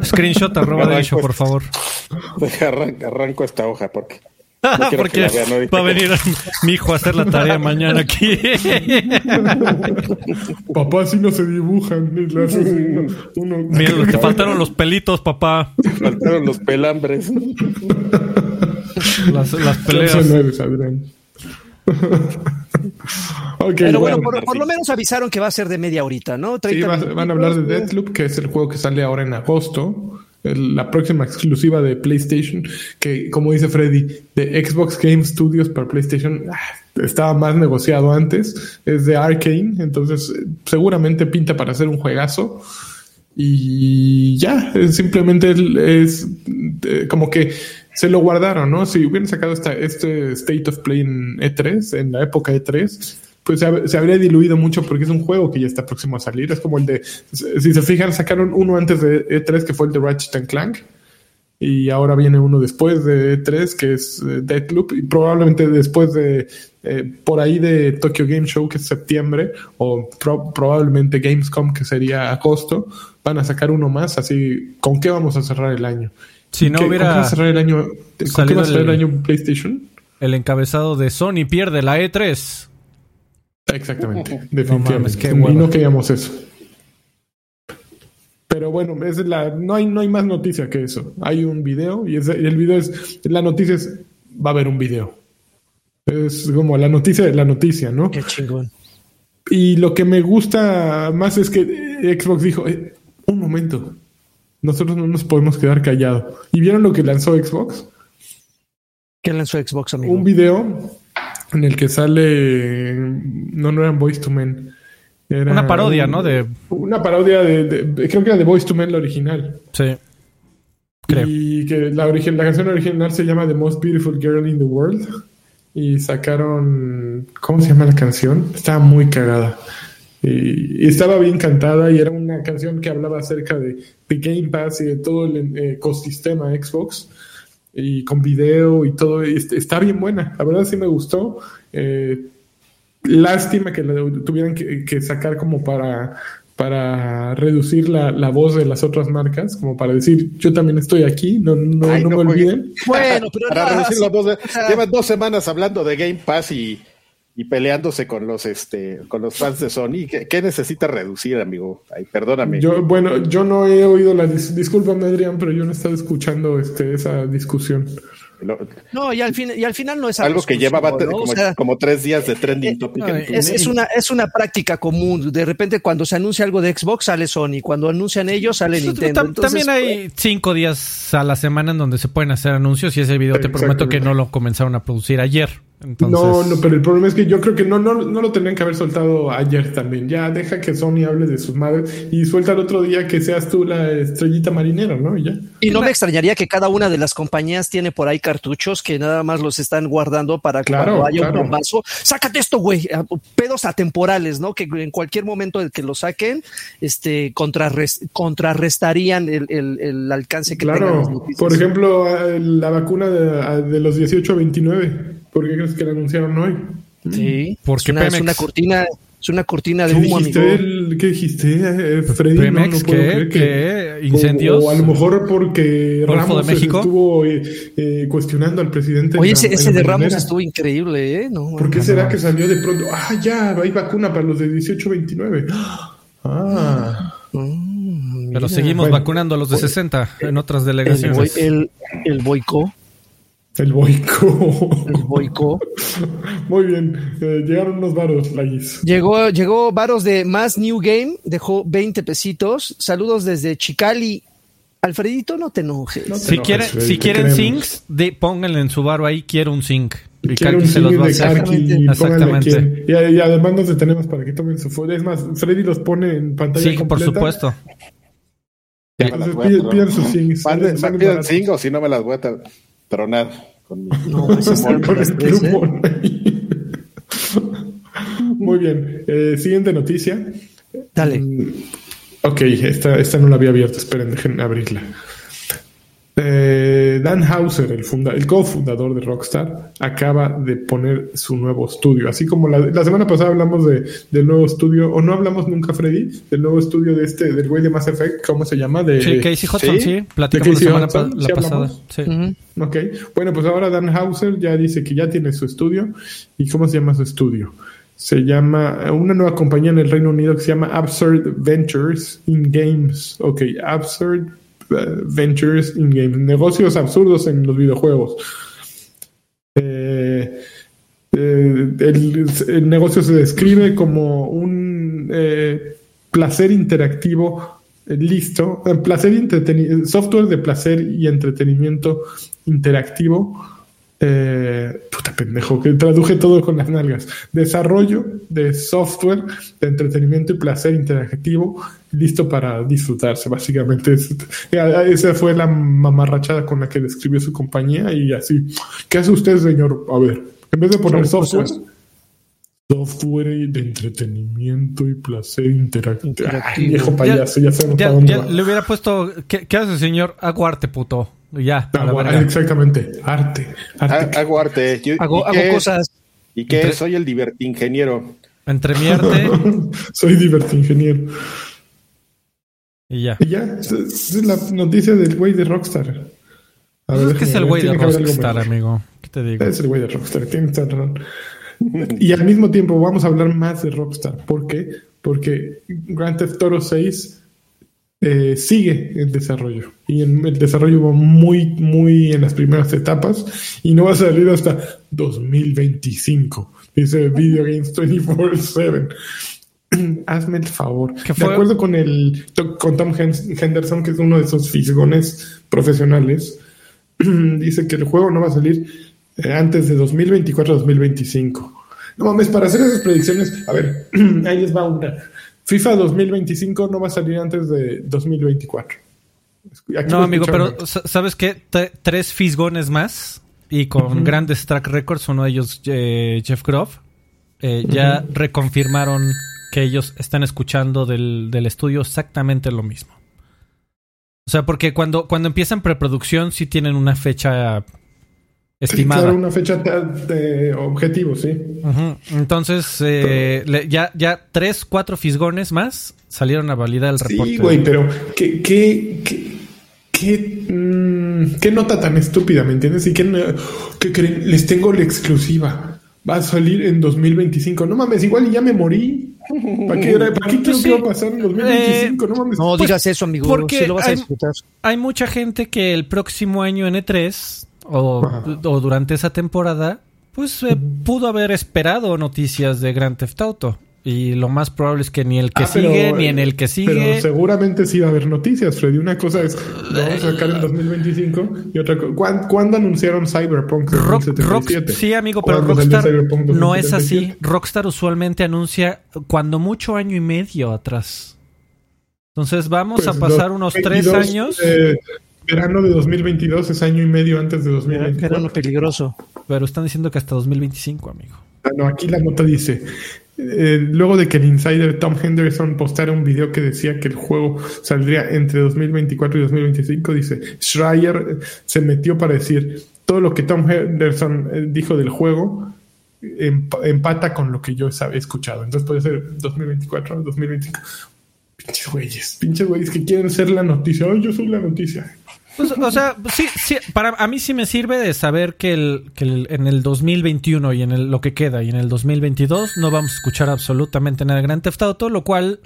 Screenshot arroba Densho, por favor. Arranco, arranco esta hoja porque. Porque va a venir mi hijo a hacer la tarea mañana aquí. papá, si no se dibujan. Mira, te faltaron los pelitos, papá. Te faltaron los pelambres. las, las peleas. okay, Pero bueno, por, lo menos avisaron que va a ser de media horita, ¿no? Sí, van a hablar de Deathloop, que es el juego que sale ahora en agosto la próxima exclusiva de PlayStation, que como dice Freddy, de Xbox Game Studios para PlayStation, ah, estaba más negociado antes, es de Arkane, entonces seguramente pinta para hacer un juegazo. Y ya, simplemente es, eh, como que se lo guardaron, ¿no? Si hubieran sacado esta, este State of Play en E3, en la época E3, pues se, habría diluido mucho porque es un juego que ya está próximo a salir. Es como el de, si se fijan, sacaron uno antes de E3 que fue el de Ratchet Clank. Y ahora viene uno después de E3 que es eh, Deadloop. Y probablemente después de, eh, por ahí de Tokyo Game Show que es septiembre. O probablemente Gamescom que sería agosto. Van a sacar uno más. Así, ¿con qué vamos a cerrar el año? Si no hubiera. ¿Con qué va a cerrar el año, ¿con qué va a cerrar el año PlayStation? El encabezado de Sony pierde la E3. Exactamente, definitivamente. y no queríamos eso. Pero bueno, es la, no, hay, no hay más noticia que eso. Hay un video y, el video es, la noticia es, va a haber un video. Es como la noticia de la noticia, ¿no? Qué chingón. Y lo que me gusta más es que Xbox dijo, eh, un momento, nosotros no nos podemos quedar callados. ¿Y vieron lo que lanzó Xbox? ¿Qué lanzó Xbox, amigo? Un video en el que sale. No, no eran Boys to Men. Era una parodia, ¿no? De... Una parodia de, Creo que era de Boys to Men la original. Sí. Creo. Y que la, la canción original se llama The Most Beautiful Girl in the World. Y sacaron. ¿Cómo se llama la canción? Estaba muy cagada. Y, estaba bien cantada y era una canción que hablaba acerca de, de Game Pass y de todo el ecosistema Xbox y con video y todo. está bien buena. La verdad sí me gustó. Eh, lástima que la tuvieran que, sacar como para, para reducir la, la, voz de las otras marcas, como para decir, yo también estoy aquí, no, no, no, me olviden. Bueno, pero para reducir la voz. Llevan dos semanas hablando de Game Pass y y peleándose con los este con los fans de Sony. ¿Qué, necesita reducir, amigo? Ay, perdóname. Yo, bueno, yo no he oído la discúlpame, Adrián, pero yo no he estado escuchando este, esa discusión. No, y al, fin, y al final no es algo que llevaba como, tres días de trending eh, topic. es, una, es una práctica común. De repente, cuando se anuncia algo de Xbox, sale Sony. Cuando anuncian ellos, sale Nintendo. también hay pues, cinco días a la semana en donde se pueden hacer anuncios y ese video te prometo que no lo comenzaron a producir ayer. Entonces, No, no, pero el problema es que yo creo que no, no, no lo tendrían que haber soltado ayer también. Ya deja que Sony hable de sus madres y suelta el otro día que seas tú la estrellita marinera, ¿no? Y ya. Y no me extrañaría que cada una de las compañías tiene por ahí cartuchos que nada más los están guardando para que Claro, cuando haya claro. un bombazo, sácate esto, güey, a- pedos atemporales, ¿no? Que en cualquier momento de que lo saquen, este, contrarres- contrarrestarían el, el- el alcance que tengan las Claro, noticias. por ejemplo, la vacuna de, de los 18 a 29. ¿Por qué crees que la anunciaron hoy? Sí, Porque es una, es Pemex. una cortina, es una cortina de ¿Qué humo, dijiste, amigo. el- ¿Qué dijiste, eh, Freddy? Pemex, no, no puedo ¿qué? creer que- ¿Qué? ¿Incendios? O, o a lo mejor porque ¿Golfo de Ramos México? estuvo eh, eh, cuestionando al presidente. Oye, la- ese, de Ramos mañanera. estuvo increíble, ¿eh? No, ¿Por qué será que salió de pronto? Ah, ya, hay vacuna para los de 18 a 29. Ah, Mm, Pero seguimos Bueno. vacunando a los de 60 en otras el, boi- delegaciones. el, el boico, el boico. el boico. Muy bien, eh, llegaron unos varos, Lagis. Llegó, llegó Varos de Más New Game, dejó 20 pesitos. Saludos desde Chicali. Alfredito, no te enojes. No te Si enojes, quieren, Freddy, si quieren zincs, de, pónganle en su baro ahí, quiero un zinc. Y Quiero un se los va a de hacer. Kaki y pónganle Exactamente. Y, y además nos detenemos para que tomen su foto. Es más, Freddy los pone en pantalla Sí, por completa. supuesto. Me las Entonces tronar. pidan sus Salen pidan baratos. cinco, si no me las voy a tr- tronar con mi No, humor. Con el ¿eh? Muy bien. Eh, siguiente noticia. Dale. Mm, Ok, esta, esta no la había abierto. Esperen, dejen abrirla. Eh, Dan Hauser, el, funda el cofundador de Rockstar, acaba de poner su nuevo estudio. Así como la, la semana pasada hablamos de, del nuevo estudio, o no hablamos nunca, Freddy, del nuevo estudio de este, del güey de Mass Effect, ¿cómo se llama? De, Sí, Casey Hudson, ¿Sí? sí. Platicamos la semana Hudson? pa- la ¿Sí pasada. Sí. Ok, bueno, pues ahora Dan Hauser ya dice que ya tiene su estudio. ¿Y cómo se llama su estudio? Se llama una nueva compañía en el Reino Unido que se llama Absurd Ventures in Games. Ok, Absurd Ventures in Games. Negocios absurdos en los videojuegos. Eh, eh, el, negocio se describe como un eh, placer interactivo listo, placer software de placer y entretenimiento interactivo. Eh, puta pendejo, que traduje todo con las nalgas. Desarrollo de software de entretenimiento y placer interactivo listo para disfrutarse, básicamente. Es- eh, esa fue la mamarrachada con la que describió su compañía y así. ¿Qué hace usted, señor? A ver, en vez de poner Son software, cosas. software de entretenimiento y placer interactivo. Ay, viejo payaso, ya, Ya, ya va. le hubiera puesto. ¿Qué, qué hace, señor? Hago arte, puto. Ya, bueno, exactamente, arte. arte. Ha- Hago arte. ¿Y- Hago, hago cosas. ¿Y qué Entre-? Soy el divertingeniero. Entre mi arte Soy divertingeniero. y ya. Y ya, es la noticia del güey de Rockstar. A Pues es que déjame es el ver, güey de Rockstar, amigo. ¿Qué te digo? Es el güey de Rockstar, tiene. Y al mismo tiempo vamos a hablar más de Rockstar. ¿Por qué? Porque Grand Theft Auto 6 eh, sigue en desarrollo. Y en el desarrollo va muy, muy en las primeras etapas. Y no va a salir hasta 2025. Dice Video Games 24-7. Hazme el favor. ¿Qué De acuerdo con el con Tom Hen- Henderson, que es uno de esos fisgones profesionales, dice que el juego no va a salir eh, antes de 2024-2025. No mames, para hacer esas predicciones, a ver, ahí les va una. FIFA 2025 no va a salir antes de 2024. Aquí No, amigo, pero sa- ¿sabes qué? Tre- tres fisgones más y con grandes track records, uno de ellos eh, Jeff Groff, eh, ya reconfirmaron que ellos están escuchando del, del estudio exactamente lo mismo. O sea, porque cuando, cuando empiezan preproducción sí tienen una fecha Sí, estimada. claro, una fecha de, de objetivo, sí. Entonces, eh, le- ya, ya tres, cuatro fisgones más salieron a validar el reporte. Sí, güey, pero ¿qué, qué, qué, qué, mm, qué nota tan estúpida, ¿me entiendes? ¿Y qué, qué creen? Les tengo la exclusiva. Va a salir en 2025. No mames, igual y ya me morí. ¿Para qué, ¿para qué creo sí. que va a pasar en 2025? no mames. No Pues, digas eso, amigo. porque Sí lo vas a hay- disfrutar. Hay mucha gente que el próximo año en E3 o, o durante esa temporada, pues eh, pudo haber esperado noticias de Grand Theft Auto. Y lo más probable es que ni el que Ah, pero, sigue, ni en eh, el que Pero sigue. seguramente sí va a haber noticias, Freddy. Una cosa es, lo vamos a sacar en 2025 y otra cosa, ¿cuán- ¿cuándo anunciaron Cyberpunk Rock- 2077? Rock- sí, amigo, pero ¿Cuándo salió Rockstar no es así. 2077? Rockstar usualmente anuncia cuando mucho año y medio atrás. Entonces vamos Pues, a pasar unos tres 2022, años, eh, verano de 2022 es año y medio antes de Era 2024. lo peligroso. pero están diciendo que hasta 2025, amigo. Ah, no, aquí la nota dice, eh, luego de que el insider Tom Henderson postara un video que decía que el juego saldría entre 2024 y 2025, dice, Schreier se metió para decir, todo lo que Tom Henderson eh, dijo del juego emp- empata con lo que yo he escuchado. Entonces puede ser 2024, 2025. Pinches güeyes, pinches güeyes que quieren ser la noticia. Yo soy la noticia. Pues, o sea, sí, sí, para a mí sí me sirve de saber que, el, que el- en el 2021 y en el, lo que queda y en el 2022 no vamos a escuchar absolutamente nada de Grand Theft Auto, lo cual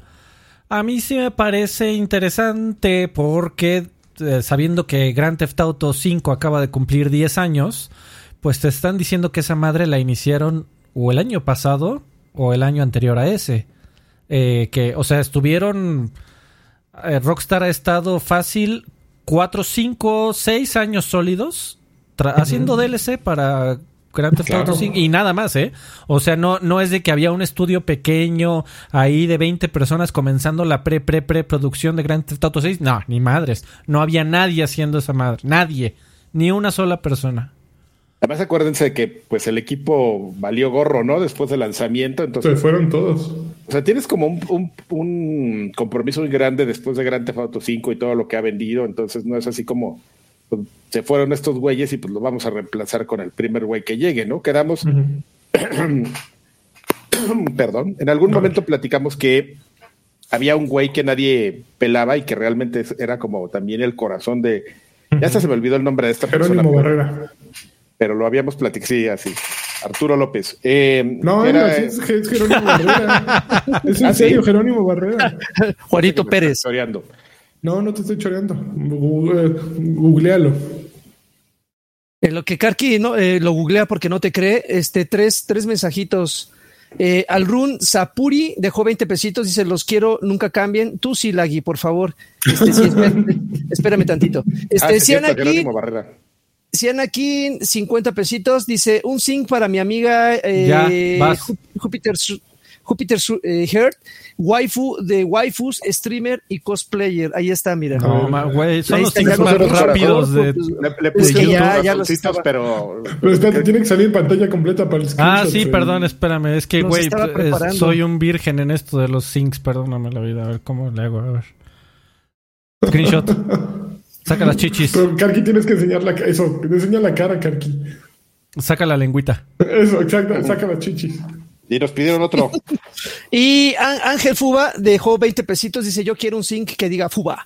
a mí sí me parece interesante porque eh, sabiendo que Grand Theft Auto 5 acaba de cumplir 10 años, pues te están diciendo que esa madre la iniciaron o el año pasado o el año anterior a ese. Eh, que, o sea, estuvieron... eh, Rockstar ha estado fácil 4, 5, 6 años sólidos haciendo DLC para Grand Theft Auto Claro. 5 y nada más, ¿eh? O sea, no, no es de que había un estudio pequeño ahí de 20 personas comenzando la pre, pre, pre producción de Grand Theft Auto 6. No, ni madres. No había nadie haciendo esa madre. Nadie. Ni una sola persona. Además, acuérdense de que pues el equipo valió gorro, ¿no? Después del lanzamiento. Entonces, Se fueron todos. o sea, tienes como un, un- un compromiso muy grande después de Grand Theft Auto 5 y todo lo que ha vendido. Entonces, no es así como pues, se fueron estos güeyes y pues lo vamos a reemplazar con el primer güey que llegue, ¿no? Quedamos, perdón, en algún momento platicamos que había un güey que nadie pelaba y que realmente era como también el corazón de. Ya hasta se me olvidó el nombre de esta persona. Jerónimo pero- Barrera. Pero lo habíamos platicado, sí, así. Arturo López. Eh, No, era, así es, es Jerónimo Barrera. Es en ¿Ah, sí? serio, Jerónimo Barrera. Juanito Pérez. choreando. No, no te estoy choreando. Google- Googlealo. En lo que Karki no, eh, lo googlea porque no te cree, este, tres, tres mensajitos. Eh, Alrun Sapuri dejó 20 pesitos, dice, los quiero, nunca cambien. Tú sí, Lagui, por favor. Este, sí, espérame, espérame tantito. Este, Ah, sí, cierto, aquí, Jerónimo Barrera. Aquí, 50 pesitos, dice, un zinc para mi amiga eh, Ya, Júpiter, Júpiter eh, Heart, waifu de waifus, streamer y cosplayer. Ahí está, mira. No, güey, son los ya más rápidos de... Le, le puse que YouTube ya- los ya los estaba- pero. Pero espérate, tiene que salir pantalla completa para el Ah, sí, perdón, espérame. Es que, güey, soy un virgen en esto de los syncs. Perdóname la vida. A ver cómo le hago. A ver. Screenshot. Saca las chichis. Pero Karki tienes que enseñar la eso, enseña la cara, Karki. Saca la lengüita. Eso, exacto, saca las chichis. Y nos pidieron otro. Y Ángel Fuba dejó 20 pesitos, dice, yo quiero un zinc que diga Fuba.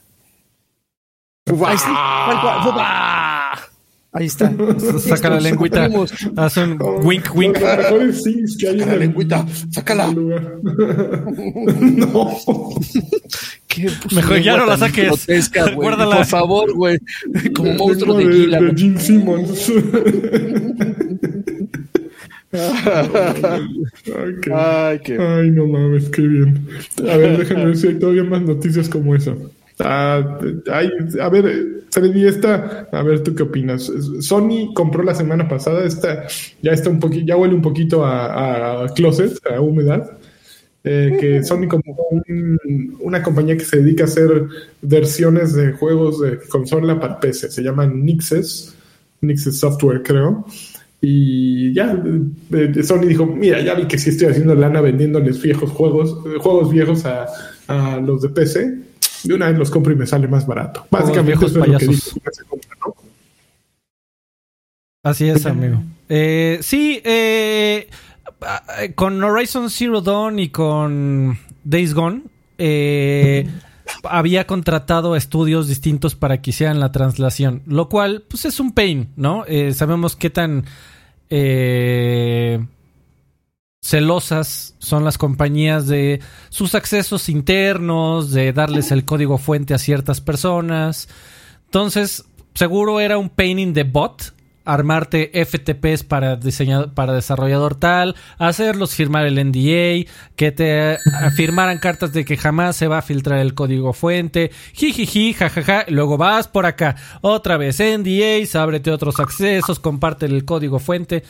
Cual, Fuba. Ahí está. Saca la lengüita. Haz un wink, wink. Los mejores things que hay en La el- lengüita, sácala. no. Qué Mejor ya no la saques. grotesca. Guárdala. Por favor, güey. Como monstruo de Gila. de Simmons. Ay, qué. Ay, no mames, qué bien. A ver, déjenme ver si hay todavía más noticias como esa. Ah, a ver, Freddy, esta, a ver, ¿tú qué opinas? Sony compró la semana pasada, esta ya está un poquito, ya huele un poquito a, a closet, a humedad. eh, que Sony compró un- una compañía que se dedica a hacer versiones de juegos de consola para PC. Se llama Nixes, Nixes Software, creo. Y ya, eh, eh, Sony dijo, mira, ya vi que sí estoy haciendo lana vendiéndoles viejos juegos, eh, juegos viejos a, a los de PC. De una vez los compro y me sale más barato. Básicamente viejos eso es lo que payasos. dijo que se compra, ¿no? Así es, amigo. Eh, sí, eh, ah, con Horizon Zero Dawn y con Days Gone, eh, había contratado estudios distintos para que hicieran la translación, lo cual, pues es un pain, ¿no? Eh, sabemos qué tan eh, celosas son las compañías de sus accesos internos, de darles el código fuente a ciertas personas. Entonces, seguro era un pain in the butt armarte FTPs para diseñador, para desarrollador tal, hacerlos firmar el NDA, que te firmaran cartas de que jamás se va a filtrar el código fuente, jijiji, jajaja, luego vas por acá, otra vez NDAs, ábrete otros accesos, comparte el código fuente.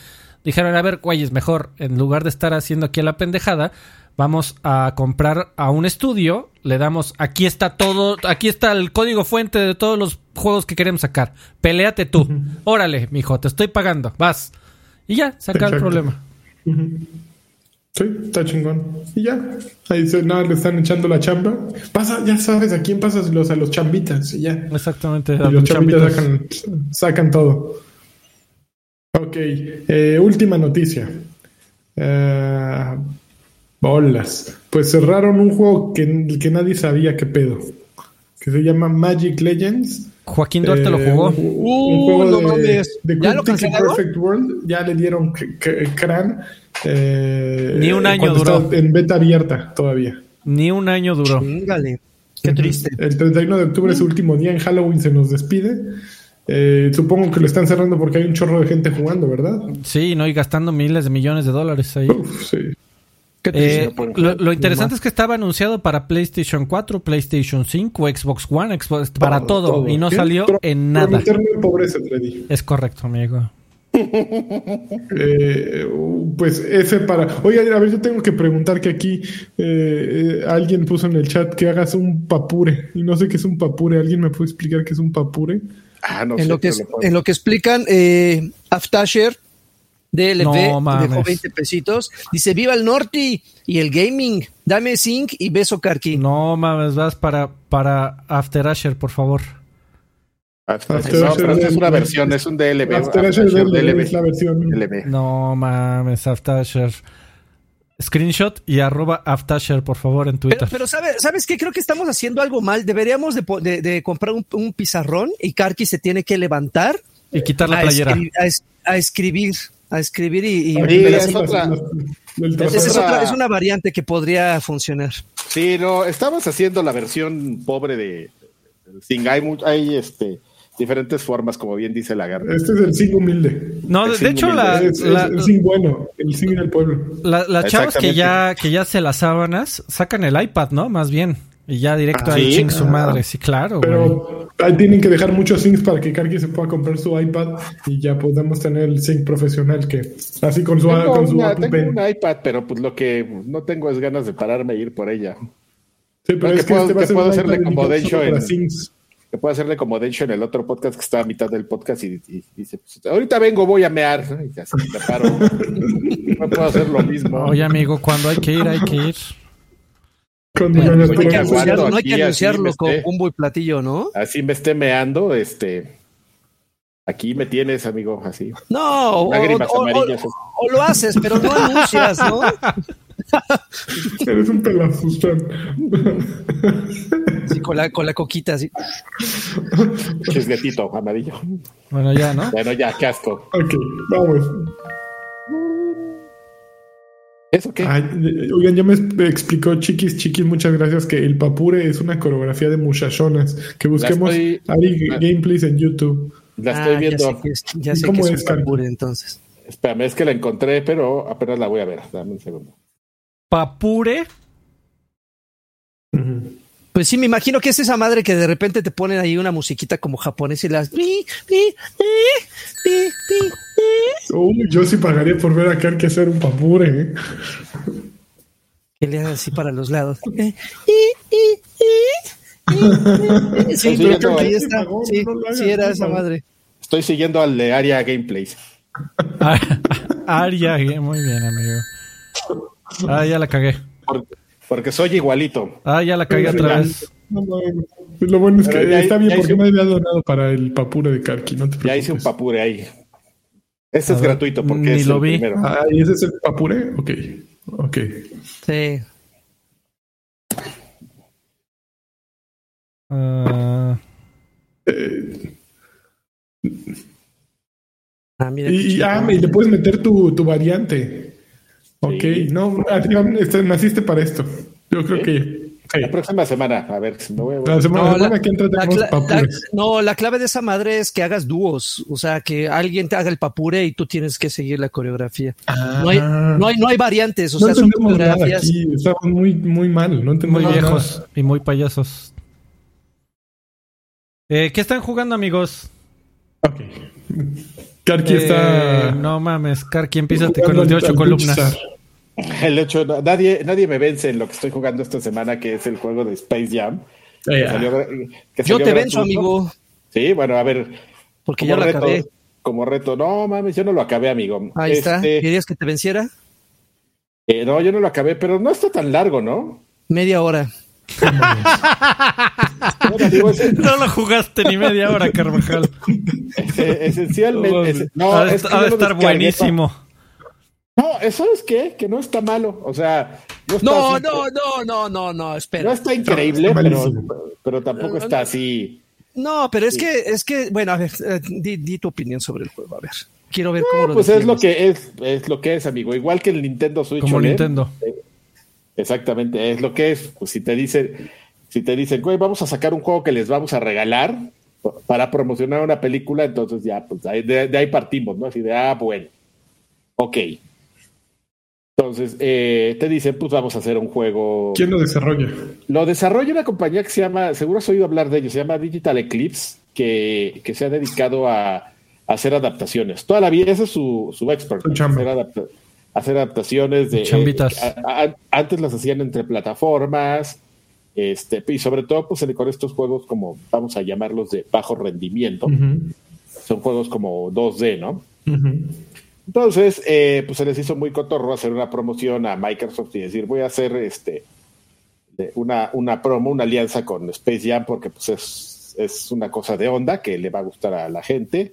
Dijeron, a ver, es mejor, en lugar de estar haciendo aquí la pendejada, vamos a comprar a un estudio, le damos, aquí está todo, aquí está el código fuente de todos los juegos que queremos sacar. Peleate tú. Órale, mijo, te estoy pagando. Vas. Y ya, saca el problema. Sí, está chingón. Y ya. Ahí nada, le están echando la chamba. Pasa, ya sabes a quién pasas los, a los chambitas y ya. Exactamente. Y los chambitas sacan, sacan, todo. Ok. Eh, última noticia. Eh, bolas. Pues cerraron un juego que, que nadie sabía qué pedo. Que se llama Magic Legends. Joaquín Duarte lo jugó. Un, Uh, juego no de, de ¿Ya lo? Perfect World. Ya le dieron crán. eh, Ni un año duró. En beta abierta todavía. Ni un año duró. Chingale. Qué triste. El 31 de octubre, su último día en Halloween, se nos despide. Eh, supongo que lo están cerrando porque hay un chorro de gente jugando, ¿verdad? Sí, no, y gastando miles de millones de dólares ahí. Uf, sí. Eh, lo, lo interesante es que estaba anunciado para PlayStation 4, PlayStation 5, Xbox One, Xbox, para todo, todo. y no ¿Qué? salió en nada. Prometerme pobreza, Freddy. Es correcto, amigo. Eh, pues ese para. Oye, a ver, yo tengo que preguntar que aquí eh, eh, alguien puso en el chat que hagas un papure. Y no sé qué es un papure. ¿Alguien me puede explicar qué es un papure? Ah, no en, sé, lo que, es- lo en lo que explican, eh, Aftasher DLP No dejó 20 pesitos. Dice: Viva el Norte y el gaming. Dame zinc y beso Karki. No mames, vas para, para After Asher, por favor. After- After no, pero es una versión, es un DLB. After After Asher DLB es la versión. DLB. No mames, After Asher. Screenshot y arroba Aftasher, por favor, en Twitter. Pero, pero ¿sabe- ¿sabes qué? Creo que estamos haciendo algo mal. Deberíamos de, po- de- de comprar un, un pizarrón y Karki se tiene que levantar y quitar la a, playera. escri- a es- a escribir. A escribir y, y- Sí, Pero es sí, otra. es, otra- es una variante que podría funcionar. Sí, no, estamos haciendo la versión pobre de Sing. Hay, hay este, diferentes formas, como bien dice la garra. Este es el zinc humilde. No, de, de hecho, la, es, el zinc bueno, el zinc del pueblo. la- las chavas que ya, que ya se las sábanas sacan el iPad, ¿no? Más bien. Y ya directo Ah, ahí ¿sí? ching su madre. Sí, claro, güey. Pero ahí tienen que dejar muchos zincs para que Karki se pueda comprar su iPad y ya podamos tener el zinc profesional que así con su, Tengo, con su una- Apple tengo Pen. un iPad, pero pues lo que no tengo es ganas de pararme e ir por ella. Sí, pero es que puedo- este va a que ser puedo un hacerle iPad como en- zincs. Que puedo hacerle como de hecho en el otro podcast que está a mitad del podcast y, y- y dice, pues, ahorita vengo, voy a mear. ¿no? Y así me paro. no puedo hacer lo mismo. Oye, amigo, cuando hay que ir, hay que ir. Cuando Bueno, la no hay que anunciarlo, no hay aquí, que así, anunciarlo con este. bombo y platillo, ¿no? Así me esté meando, este. Aquí me tienes, amigo, así. No, o, o- o- lo haces, pero no anuncias, ¿no? Eres un pelafustán. Sí, con la, con la coquita, así. Chisguetito amarillo. Bueno, ya, ¿no? Bueno, ya, qué asco. ok, vamos. ¿Eso qué? Ay, oigan, ya me explicó Chiquis, Chiquis, muchas gracias, que el papure es una coreografía de muchachonas. Que busquemos estoy- Ari la- Gameplays en YouTube. La Ah, estoy ya viendo. sé que es, ya sé ¿Cómo que es Carlos? papure, entonces. Espérame, es que la encontré, pero apenas la voy a ver. Dame un segundo. Papure. Pues sí, me imagino que es esa madre que de repente te ponen ahí una musiquita como japonesa y las... Uy, yo sí pagaría por ver a Karki hacer un papure. ¿eh? Que le hagan así para los lados. Eh, i, i, i. Sí, creo que ahí está. Sí, era esa madre. Estoy siguiendo al de Aria Gameplays. Aria, muy bien, amigo. Ah, ya la cagué. Por- porque soy igualito. Ah, ya la cagué otra vez. No. Lo bueno es que ya- está bien porque me había donado para el papure de Karki. No te Ya hice un papure ahí. Este A es ver, gratuito porque ni es lo el vi. primero. Ah, ¿y ese es el papure? Ok, ok. Sí. Ah, Eh, Ah, mira. y, ah, y le puedes meter tu, tu variante. Ok, Sí. no, Adrián, este, naciste para esto. Yo creo ¿Sí? que La próxima semana, a ver me voy a... La semana, No, la- que entra La tenemos cla- la- papures. no, la clave de esa madre es que hagas dúos, o sea, que alguien te haga el papure y tú tienes que seguir la coreografía. No hay, no hay, no hay variantes, o Ah. No sea, son coreografías. aquí, estamos muy, muy mal, no entendemos Muy nada. viejos y muy payasos. Eh, ¿Qué están jugando, amigos? Ok. Karki Eh, está... No mames, Karki, empiezate con los de ocho columnas. Pixar. El hecho, no, nadie, nadie me vence en lo que estoy jugando esta semana, que es el juego de Space Jam. Que salió- que Yo te venzo, amigo, Sí, bueno, a ver. porque como ya lo reto, acabé. Como reto. No, mames, yo no lo acabé, amigo. Ahí está. Este, ¿Querías que te venciera? eh, no, yo no lo acabé, pero no está tan largo, ¿no? Media hora. Es- No lo jugaste ni media hora, Carvajal. eh, esencialmente. es- no, ha de, es que ha estar buenísimo. pa- No, eh, ¿sabes qué? Que no está malo. O sea, no está, No, así- no, no, no, no, no, no espera. está increíble, Está pero, pero tampoco está así. No, pero es que, es que, bueno, a ver, eh, di, di tu opinión sobre el juego, a ver. Quiero ver cómo lo Pues es lo que es, es lo que es, amigo. Igual que el Nintendo Switch Como OLED. Nintendo. Exactamente, es lo que es. Pues si te dicen, si te dicen, güey, vamos a sacar un juego que les vamos a regalar para promocionar una película, entonces ya, pues de, de ahí partimos, ¿no? Así de, ah, bueno, ok. Entonces, eh, te dicen, pues vamos a hacer un juego. ¿Quién lo desarrolla? Lo desarrolla una compañía que se llama, seguro has oído hablar de ellos, se llama Digital Eclipse, que, que se ha dedicado a, a hacer adaptaciones. Toda la vida, ese es su, su expert. Hacer, adapta- hacer adaptaciones de... Chambitas. eh, a- a- antes las hacían entre plataformas, este, y sobre todo pues con estos juegos como, vamos a llamarlos de bajo rendimiento. Son juegos como 2D, ¿no? Entonces, eh, pues se les hizo muy cotorro hacer una promoción a Microsoft y decir, voy a hacer este una, una promo, una alianza con Space Jam, porque pues es, es una cosa de onda que le va a gustar a la gente.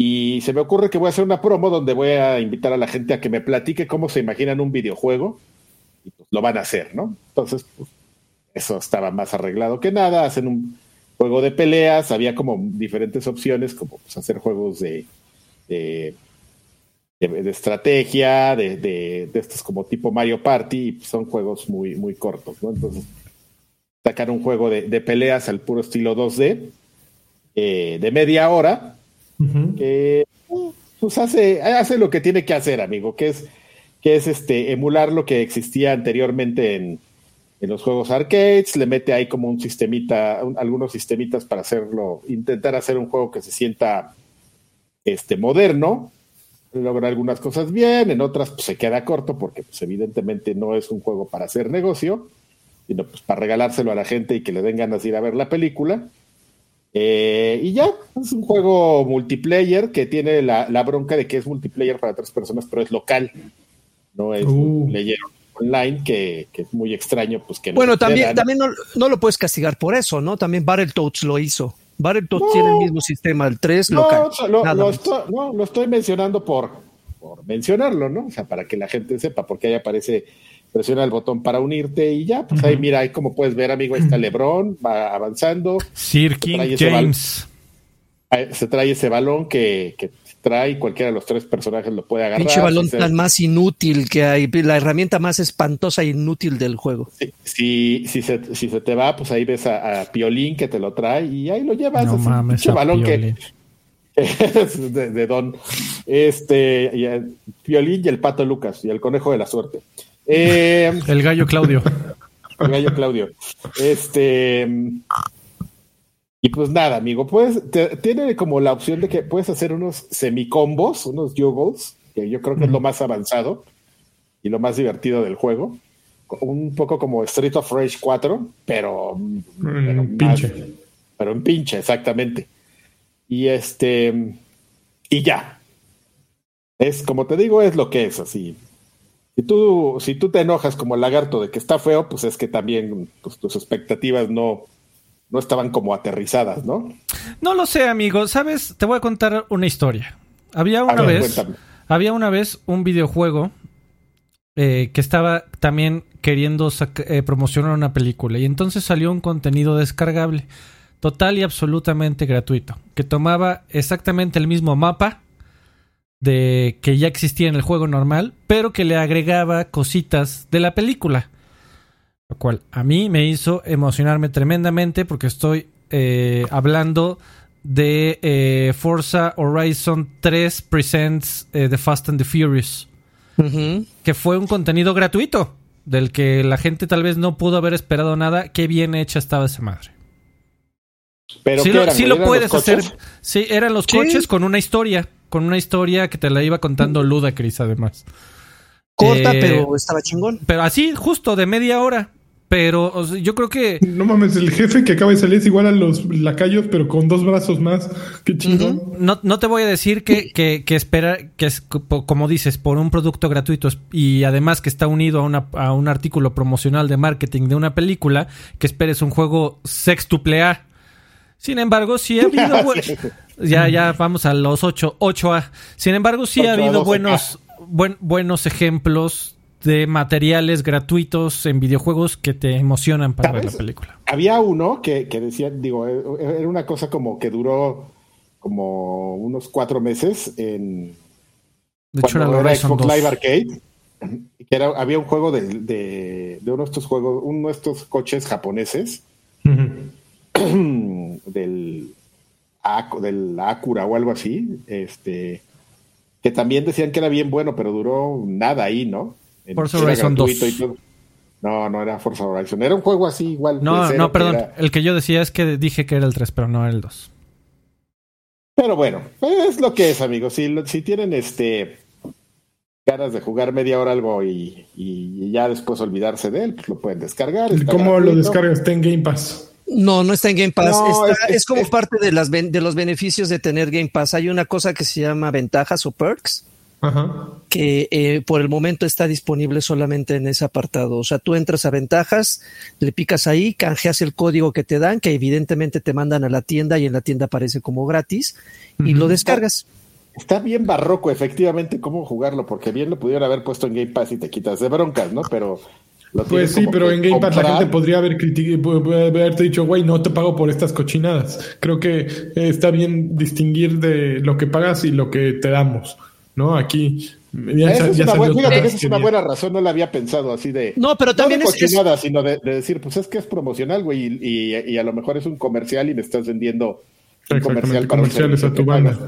Y se me ocurre que voy a hacer una promo donde voy a invitar a la gente a que me platique cómo se imaginan un videojuego. Y pues lo van a hacer, ¿no? Entonces, pues, eso estaba más arreglado que nada. Hacen un juego de peleas, había como diferentes opciones, como pues, hacer juegos de, de estrategia, de, de, estos como tipo Mario Party, son juegos muy, muy cortos, ¿no? Entonces, sacar un juego de, de peleas al puro estilo 2D, eh, de media hora, Que pues hace, hace lo que tiene que hacer, amigo, que es, que es este, emular lo que existía anteriormente en, en los juegos arcades, le mete ahí como un sistemita, un- algunos sistemitas para hacerlo, intentar hacer un juego que se sienta este, moderno, logra algunas cosas bien, en otras pues, se queda corto porque pues, evidentemente no es un juego para hacer negocio, sino pues para regalárselo a la gente y que le den ganas de ir a ver la película. Eh, y ya, es un juego multiplayer que tiene la, la bronca de que es multiplayer para tres personas, pero es local, no es Uh. multiplayer online, que, que es muy extraño, pues que no Bueno, te también, también no, no lo puedes castigar por eso, ¿no? También Battletoads lo hizo. Battletoads No. tiene el mismo sistema, el 3 No, local. lo, lo estoy, no, lo estoy mencionando por, por mencionarlo, ¿no? O sea, para que la gente sepa, porque ahí aparece, presiona el botón para unirte y ya, pues ahí mira, ahí como puedes ver, amigo, ahí está Lebron, va avanzando, Sir King James. se trae ese balón que, que trae, cualquiera de los tres personajes lo puede agarrar. Pinche balón tan más inútil que hay, la herramienta más espantosa e inútil del juego. Si, si, si se, si se te va, pues ahí ves a, a Piolín que te lo trae y ahí lo llevas. No es un mames, pinche balón que, Piolín. de, de Don. Este, y el Piolín y el pato Lucas y el conejo de la suerte. Eh, El gallo Claudio. el gallo Claudio. Este. Y pues nada, amigo, pues te- tiene como la opción de que puedes hacer unos semicombos, unos juggles, que yo creo que es lo más avanzado y lo más divertido del juego. Un poco como Street of Rage 4, pero, pero Mm, pinche. pero en pinche, exactamente. Y este, y ya. Es como te digo, es lo que es así. Si tú, si tú te enojas como el lagarto de que está feo, pues es que también pues, tus expectativas no, no estaban como aterrizadas, ¿no? No lo sé, amigo. ¿Sabes? Te voy a contar una historia. Había una ver, vez. cuéntame. Había una vez un videojuego eh, que estaba también queriendo eh, promocionar una película. Y entonces salió un contenido descargable. Total y absolutamente gratuito. Que tomaba exactamente el mismo mapa de que ya existía en el juego normal, pero que le agregaba cositas de la película. Lo cual a mí me hizo emocionarme tremendamente porque estoy eh, hablando de eh, Forza Horizon 3 Presents eh, The Fast and the Furious, que fue un contenido gratuito, del que la gente tal vez no pudo haber esperado nada. Qué bien hecha estaba esa madre. Pero sí ¿qué lo, eran, sí lo ¿Eran puedes hacer. Sí, eran los Sí. coches con una historia. Con una historia que te la iba contando Ludacris, además. Corta, Eh, pero estaba chingón. Pero así, justo de media hora. Pero o sea, yo creo que. No mames, el jefe que acaba de salir es igual a los lacayos, pero con dos brazos más. Qué chingón. No, no te voy a decir que, que, que espera, que es co- como dices, por un producto gratuito y además que está unido a, una, a un artículo promocional de marketing de una película, que esperes un juego sextuple A. Sin embargo, sí ha habido... ya, ya vamos a los 8, 8A. Sin embargo, sí ha 8A, habido 12A. buenos, buen- buenos ejemplos de materiales gratuitos en videojuegos que te emocionan para ver la película. Había uno que, que decía, digo, eh, era una cosa como que duró como unos cuatro meses en De hecho, era Xbox 2. Live Arcade. Que era, había un juego de, de, de uno de estos juegos, uno de estos coches japoneses. del, del Acura o algo así, este que también decían que era bien bueno, pero duró nada ahí, ¿no? En- Forza era Horizon gratuito 2. y todo. No, no era Forza Horizon, era un juego así igual. No, cero, no, que perdón. era- El que yo decía es que dije que era el 3, pero no era el 2. Pero bueno, es lo que es, amigos. Si, tienen este ganas de jugar media hora algo y, y ya después olvidarse de él, pues lo pueden descargar. ¿Cómo lo descargas? Está en Game Pass. No, no está en Game Pass. No, Está- es- es, como es- parte de, las, de los beneficios de tener Game Pass. Hay una cosa que se llama ventajas o perks, Ajá. que eh, por el momento está disponible solamente en ese apartado. O sea, tú entras a ventajas, le picas ahí, canjeas el código que te dan, que evidentemente te mandan a la tienda y en la tienda aparece como gratis, y lo descargas. Está bien barroco, efectivamente, cómo jugarlo, porque bien lo pudieron haber puesto en Game Pass y te quitas de broncas, ¿no? Pero Pues sí, pero en Game Pass la gente podría haber criticado, haberte dicho, güey, no te pago por estas cochinadas. Creo que eh, está bien distinguir de lo que pagas y lo que te damos, ¿no? Aquí ya, Esa sa- es ya una buena, fíjate esa es una buena razón, no la había pensado así de. No, pero también de es- es- cochinada, sino de, de decir, pues es que es promocional, güey, y, y- y a lo mejor es un comercial y me estás vendiendo un comercial para comerciales a tu banda.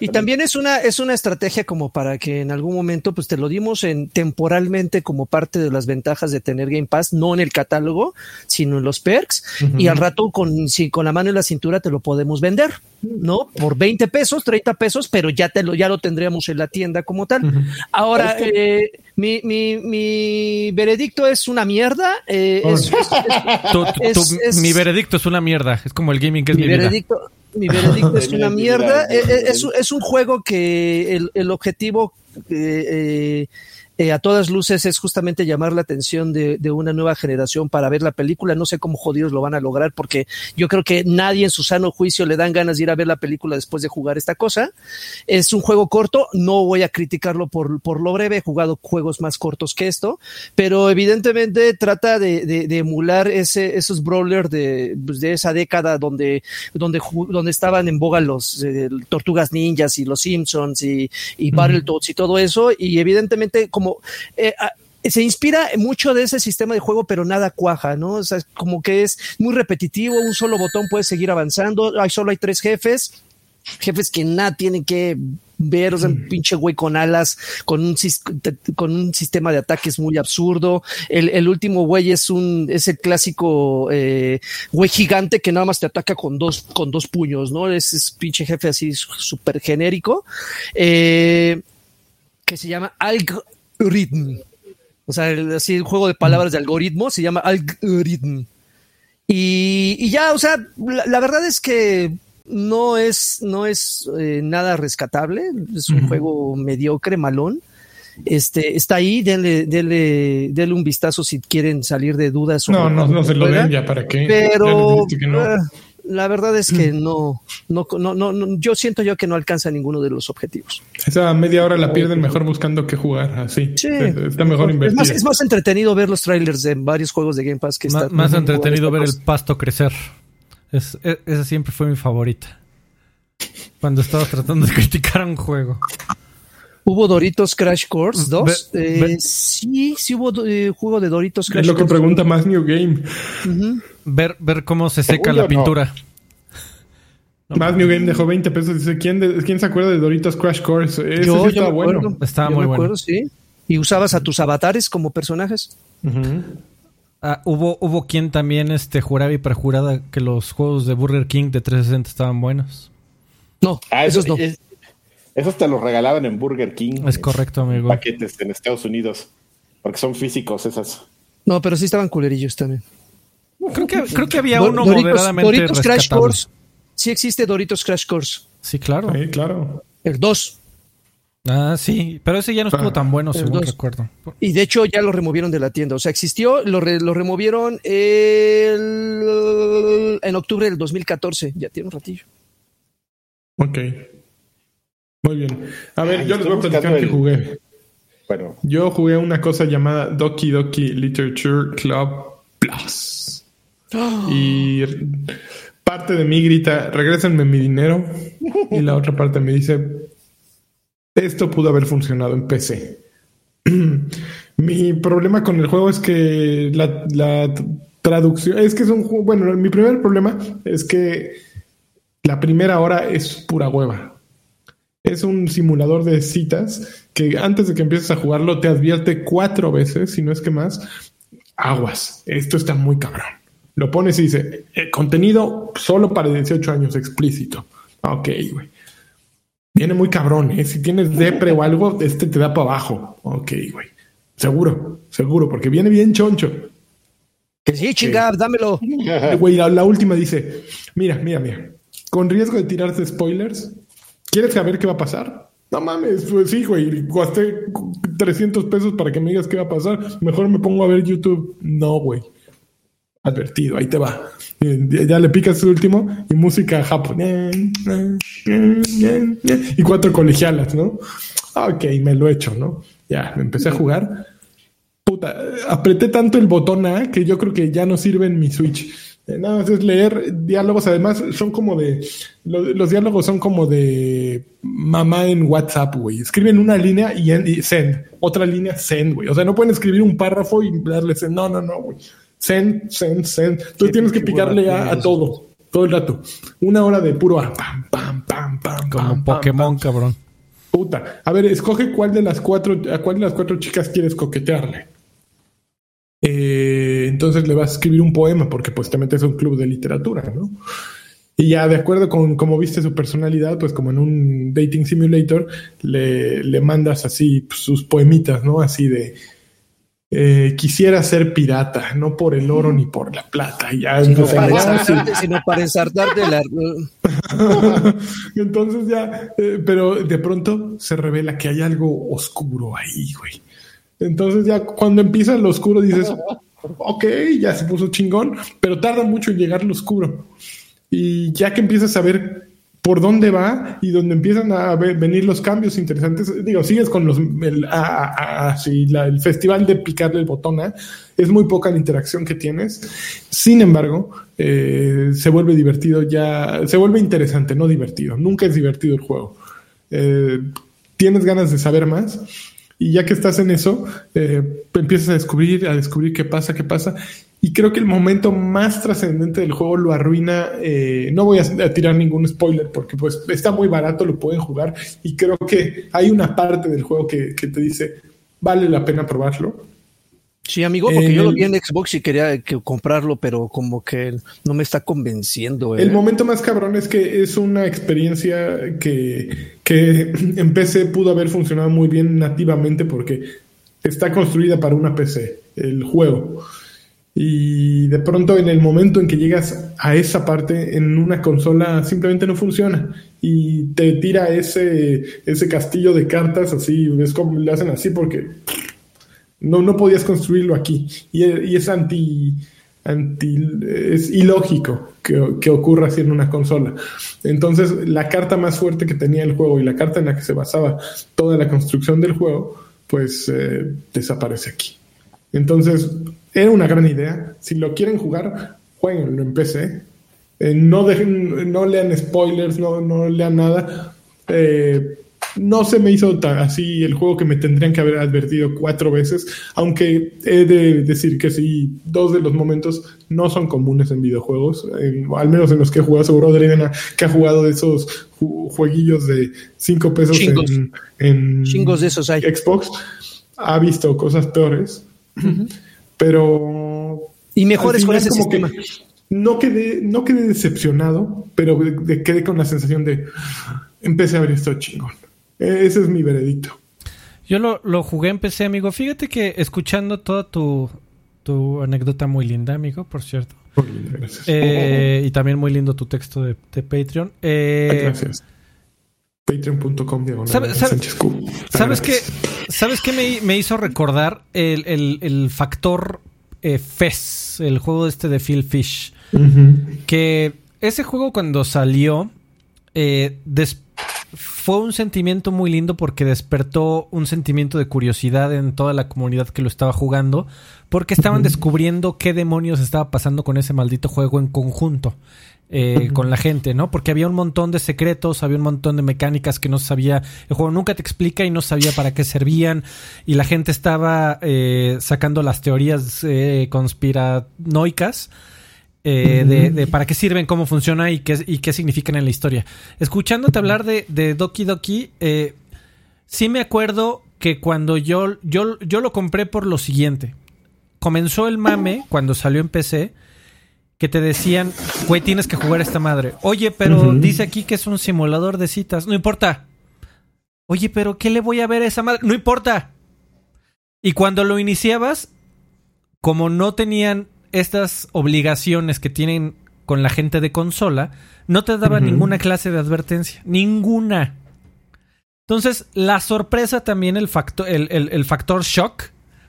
Y también es una, es una estrategia como para que en algún momento pues te lo dimos en temporalmente como parte de las ventajas de tener Game Pass, no en el catálogo, sino en los perks. Y al rato con, si con la mano en la cintura te lo podemos vender, ¿no? Por 20 pesos, 30 pesos, pero ya te lo, ya lo tendríamos en la tienda como tal. Ahora, eh, mi, mi, mi veredicto es una mierda. eh, es- es- Tu- Es- tu- es- mi veredicto es una mierda. Es como el gaming que es mi mi, vida. Mi veredicto es una mierda. mi Eh, eh, Es, es un juego que el, el objetivo eh, eh, eh, a todas luces es justamente llamar la atención de, de una nueva generación para ver la película. No sé cómo jodidos lo van a lograr porque yo creo que nadie en su sano juicio le dan ganas de ir a ver la película después de jugar esta cosa. Es un juego corto, no voy a criticarlo por, por lo breve, he jugado juegos más cortos que esto, pero evidentemente trata de, de- de emular ese, esos brawlers de, pues, de esa década donde, donde, donde estaban en boga los eh, Tortugas Ninjas y los Simpsons y, y Battletoads y todo eso, y evidentemente como eh, a- se inspira mucho de ese sistema de juego, pero nada cuaja, ¿no? O sea, como que es muy repetitivo, un solo botón puede seguir avanzando, hay solo hay tres jefes, jefes que nada tienen que ver, o sea, un pinche güey con alas, con un, con un sistema de ataques muy absurdo. El, el último güey es un, es el clásico eh, güey gigante que nada más te ataca con dos, con dos puños, ¿no? Es, es pinche jefe así súper genérico. Eh, que se llama Algorithm. O sea, el, así el juego de palabras de algoritmo se llama Algorithm. Y, y ya, o sea, la, la verdad es que no es, no es eh, nada rescatable. Es un juego mediocre, malón. Este, está ahí, denle, denle, denle un vistazo si quieren salir de dudas. No, no, no se lo den ya, ¿para qué? Pero que no. La verdad es que no, no, no, no, no, yo siento yo que no alcanza ninguno de los objetivos. Esa media hora la pierden mejor buscando qué jugar, así. Sí. Está mejor Es más, es más entretenido ver los trailers de varios juegos de Game Pass que está- más entretenido ver el pasto crecer. Es, e- esa siempre fue mi favorita. Cuando estabas tratando de criticar a un juego. ¿Hubo Doritos Crash Course 2? Ve- Eh, sí, sí hubo eh, juego de Doritos Crash Es lo que Course. pregunta más New Game. Ujú. Ver, ver cómo se seca Según la no. pintura. Más New Game dejó 20 pesos. Dice, ¿quién, de- ¿quién se acuerda de Doritos Crash Course? Ese Yo, sí yo estaba bueno. Estaba Yo muy me bueno. acuerdo, sí. Y usabas a tus avatares como personajes. Ah, hubo, hubo quien también este, juraba y perjurada que los juegos de Burger King de 360 estaban buenos. No, Ah, esos no. es- esos te los regalaban en Burger King. Es correcto, amigo. Paquetes en Estados Unidos. Porque son físicos esas. No, pero sí estaban culerillos también. Creo que, creo que había uno Doritos, moderadamente Doritos Crash. Course. Sí existe Doritos Crash Course. Sí, claro. Sí, claro. El 2. Ah, sí. Pero ese ya no estuvo Ah, tan bueno, el según recuerdo. Y de hecho ya lo removieron de la tienda. O sea, existió, lo, re- lo removieron el- en octubre del 2014. Ya tiene un ratillo. Ok. Muy bien. A ver, Ay, yo les voy a platicar buscando que el- jugué. Bueno, Yo jugué una cosa llamada Doki Doki Literature Club Plus. Y parte de mí grita, regrésenme mi dinero. Y la otra parte me dice, esto pudo haber funcionado en PC. mi problema con el juego es que la, la traducción, es que es un juego, bueno, mi primer problema es que la primera hora es pura hueva. Es un simulador de citas que antes de que empieces a jugarlo te advierte cuatro veces, si no es que más, aguas, esto está muy cabrón. Lo pones y dice, eh, contenido solo para 18 años explícito. Ok, güey. Viene muy cabrón, ¿eh? Si tienes depre o algo, este te da para abajo. Ok, güey. Seguro, seguro, porque viene bien choncho. Que sí, chingada, dámelo. Güey, la, la última dice, mira, mira, mira, con riesgo de tirarte spoilers, ¿quieres saber qué va a pasar? No mames, pues sí, güey, gasté 300 pesos para que me digas qué va a pasar. Mejor me pongo a ver YouTube. No, güey. Advertido, ahí te va. Eh, Ya le picas el último y música japonés. Y cuatro colegialas, ¿no? Ok, me lo he hecho, ¿no? Ya, me empecé a jugar. Puta, apreté tanto el botón A que yo creo que ya no sirve en mi Switch. Eh, Nada más es leer diálogos, además son como de. lo- Los, diálogos son como de mamá en WhatsApp, güey. Escriben una línea y, y send, otra línea send, güey. O sea, no pueden escribir un párrafo y darle send. No, no, no, güey. Send, send, send. Tú Qué tienes que picarle a, todo, todo el rato. Una hora de puro A. Pam, pam, pam, pam. Como pam, pam, Pokémon, cabrón. Puta. A ver, escoge cuál de las cuatro, a cuál de las cuatro chicas quieres coquetearle. Eh, entonces le vas a escribir un poema porque pues te metes a un club de literatura, ¿no? Y ya de acuerdo con cómo viste su personalidad, pues como en un dating simulator, le, le mandas así pues, sus poemitas, ¿no? Así de eh, quisiera ser pirata, no por el oro ni por la plata. Ya Sino entonces, para ensartarte, sino para ensartarte la... Entonces ya, eh, pero de pronto se revela que hay algo oscuro ahí, güey. Entonces ya cuando empieza lo oscuro dices, ok, ya se puso chingón, pero tarda mucho en llegar lo oscuro. Y ya que empiezas a ver por dónde va y donde empiezan a venir los cambios interesantes, digo, sigues con los, el, a- el festival de picarle el botón A, es muy poca la interacción que tienes. Sin embargo, eh, se vuelve divertido ya, se vuelve interesante, no divertido. Nunca es divertido el juego. Eh, tienes ganas de saber más y ya que estás en eso, eh, empiezas a descubrir, a descubrir qué pasa, qué pasa. Y creo que el momento más trascendente del juego lo arruina. eh, no voy a, a tirar ningún spoiler porque pues está muy barato, lo pueden jugar. Y creo que hay una parte del juego que, que te dice, vale la pena probarlo. Sí, amigo, porque yo lo vi en Xbox y quería que comprarlo, pero como que no me está convenciendo. ¿eh? El momento más cabrón es que es una experiencia que, que en PC pudo haber funcionado muy bien nativamente porque está construida para una PC, el juego. Y de pronto en el momento en que llegas a esa parte en una consola simplemente no funciona y te tira ese, ese castillo de cartas así, es como le hacen así porque no, no podías construirlo aquí. Y, es anti, anti. Es ilógico que, que ocurra así en una consola. Entonces, la carta más fuerte que tenía el juego y la carta en la que se basaba toda la construcción del juego, pues eh, desaparece aquí. Entonces, era una gran idea. Si lo quieren jugar, jueguenlo en PC. Eh, no, dejen, no lean spoilers, no, no lean nada. Eh, no se me hizo tan así el juego que me tendrían que haber advertido cuatro veces, aunque he de decir que sí, dos de los momentos no son comunes en videojuegos, al menos en los que he jugado, seguro Adriana, que ha jugado de esos jueguillos de cinco pesos en, de esos Xbox, ha visto cosas peores, pero... Y mejores con ese sistema. no quedé, no quedé decepcionado, pero quedé con la sensación de empecé a ver esto chingón. E, ese es mi veredicto. Yo lo, lo jugué en PC, amigo. Fíjate que escuchando toda tu, tu anécdota muy linda, amigo, por cierto. Muy linda, gracias. Eh, y también muy lindo tu texto de, Patreon. Eh, gracias. Patreon.com ¿Sabes, sabes, qué, ¿Sabes qué me, hizo recordar el, factor eh, FES, el juego este de Phil Fish? Que ese juego cuando salió, eh, fue un sentimiento muy lindo porque despertó un sentimiento de curiosidad en toda la comunidad que lo estaba jugando, porque estaban descubriendo qué demonios estaba pasando con ese maldito juego en conjunto. Eh, con la gente, ¿no? Porque había un montón de secretos, había un montón de mecánicas que no sabía, el juego nunca te explica y no sabía para qué servían, y la gente estaba eh, sacando las teorías eh, conspiranoicas eh, de, para qué sirven, cómo funciona y qué, y qué significan en la historia. Escuchándote hablar de, de Doki Doki, eh, sí me acuerdo que cuando yo, yo, yo lo compré por lo siguiente. Comenzó el mame cuando salió en PC que te decían, güey, tienes que jugar esta madre. Oye, pero dice aquí que es un simulador de citas. No importa. Oye, pero ¿qué le voy a ver a esa madre? No importa. Y cuando lo iniciabas, como no tenían estas obligaciones que tienen con la gente de consola, no te daban ninguna clase de advertencia. Ninguna. Entonces, la sorpresa también, el factor, el, factor shock,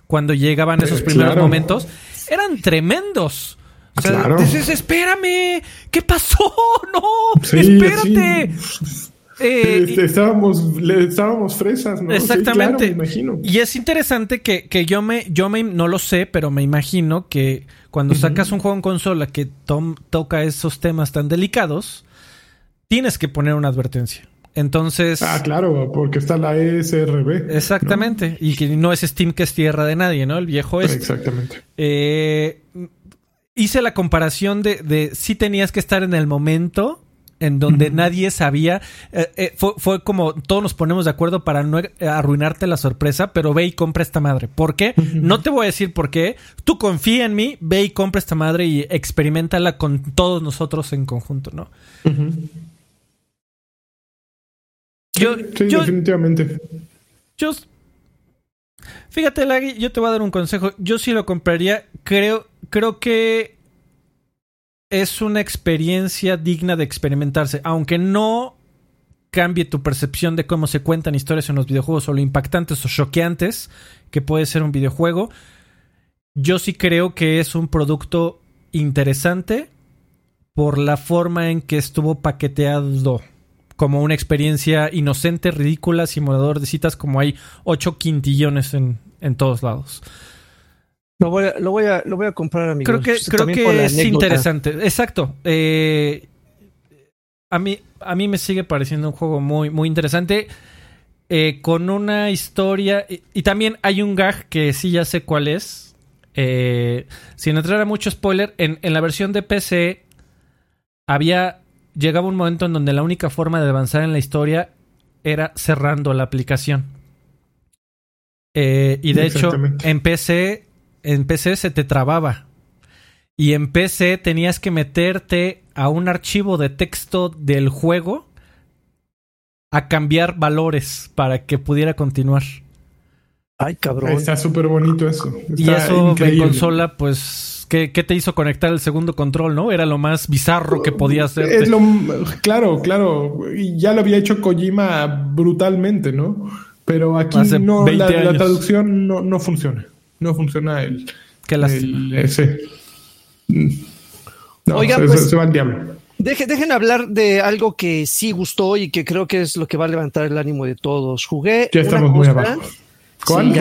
cuando llegaban esos primeros momentos, eran tremendos. O sea, dices, espérame, ¿qué pasó? No, espérate. Eh, este, estábamos, le, estábamos fresas, ¿no? Exactamente. imagino. Y es interesante que, yo me, yo me, no lo sé, pero me imagino que cuando sacas un juego en consola que toca esos temas tan delicados, tienes que poner una advertencia. Entonces. Ah, claro, porque está la ESRB. Exactamente. Y que no es Steam que es tierra de nadie, ¿no? El viejo es. Exactamente. Eh, hice la comparación de, de si tenías que estar en el momento en donde nadie sabía. Eh, eh, fue, como todos nos ponemos de acuerdo para no arruinarte la sorpresa, pero ve y compra esta madre. ¿Por qué? No te voy a decir por qué. Tú confía en mí, ve y compra esta madre y experimentala con todos nosotros en conjunto, ¿no? yo, sí, definitivamente. Yo. Fíjate, Lagui, yo te voy a dar un consejo. Yo sí lo compraría. Creo, creo que es una experiencia digna de experimentarse, aunque no cambie tu percepción de cómo se cuentan historias en los videojuegos o lo impactantes o choqueantes que puede ser un videojuego. Yo sí creo que es un producto interesante por la forma en que estuvo paqueteado como una experiencia inocente, ridícula, simulador de citas como hay 8 quintillones en, en todos lados. Lo voy a, lo voy a, lo voy a comprar, amigo. Creo que, creo que es interesante. Exacto. Eh, a, mí, a mí me sigue pareciendo un juego muy, muy interesante. Eh, con una historia. Y, también hay un gag que sí ya sé cuál es. Eh, sin entrar a mucho spoiler, en, en la versión de PC había. Llegaba un momento en donde la única forma de avanzar en la historia era cerrando la aplicación. y de hecho, en PC en PC se te trababa. Y en PC tenías que meterte a un archivo de texto del juego a cambiar valores para que pudiera continuar. Ay, cabrón. Está súper bonito eso. y eso en consola, pues, ¿qué, te hizo conectar el segundo control, no? Era lo más bizarro que podía hacer. Es lo, claro, claro. Y ya lo había hecho Kojima brutalmente, ¿no? Pero aquí no, la, la, traducción no, no funciona no funciona el, que el ese. No, Oigan, pues, se, va diablo. dejen hablar de algo que sí gustó y que creo que es lo que va a levantar el ánimo de todos. Jugué. Ya estamos muy abajo. ¿Cuál?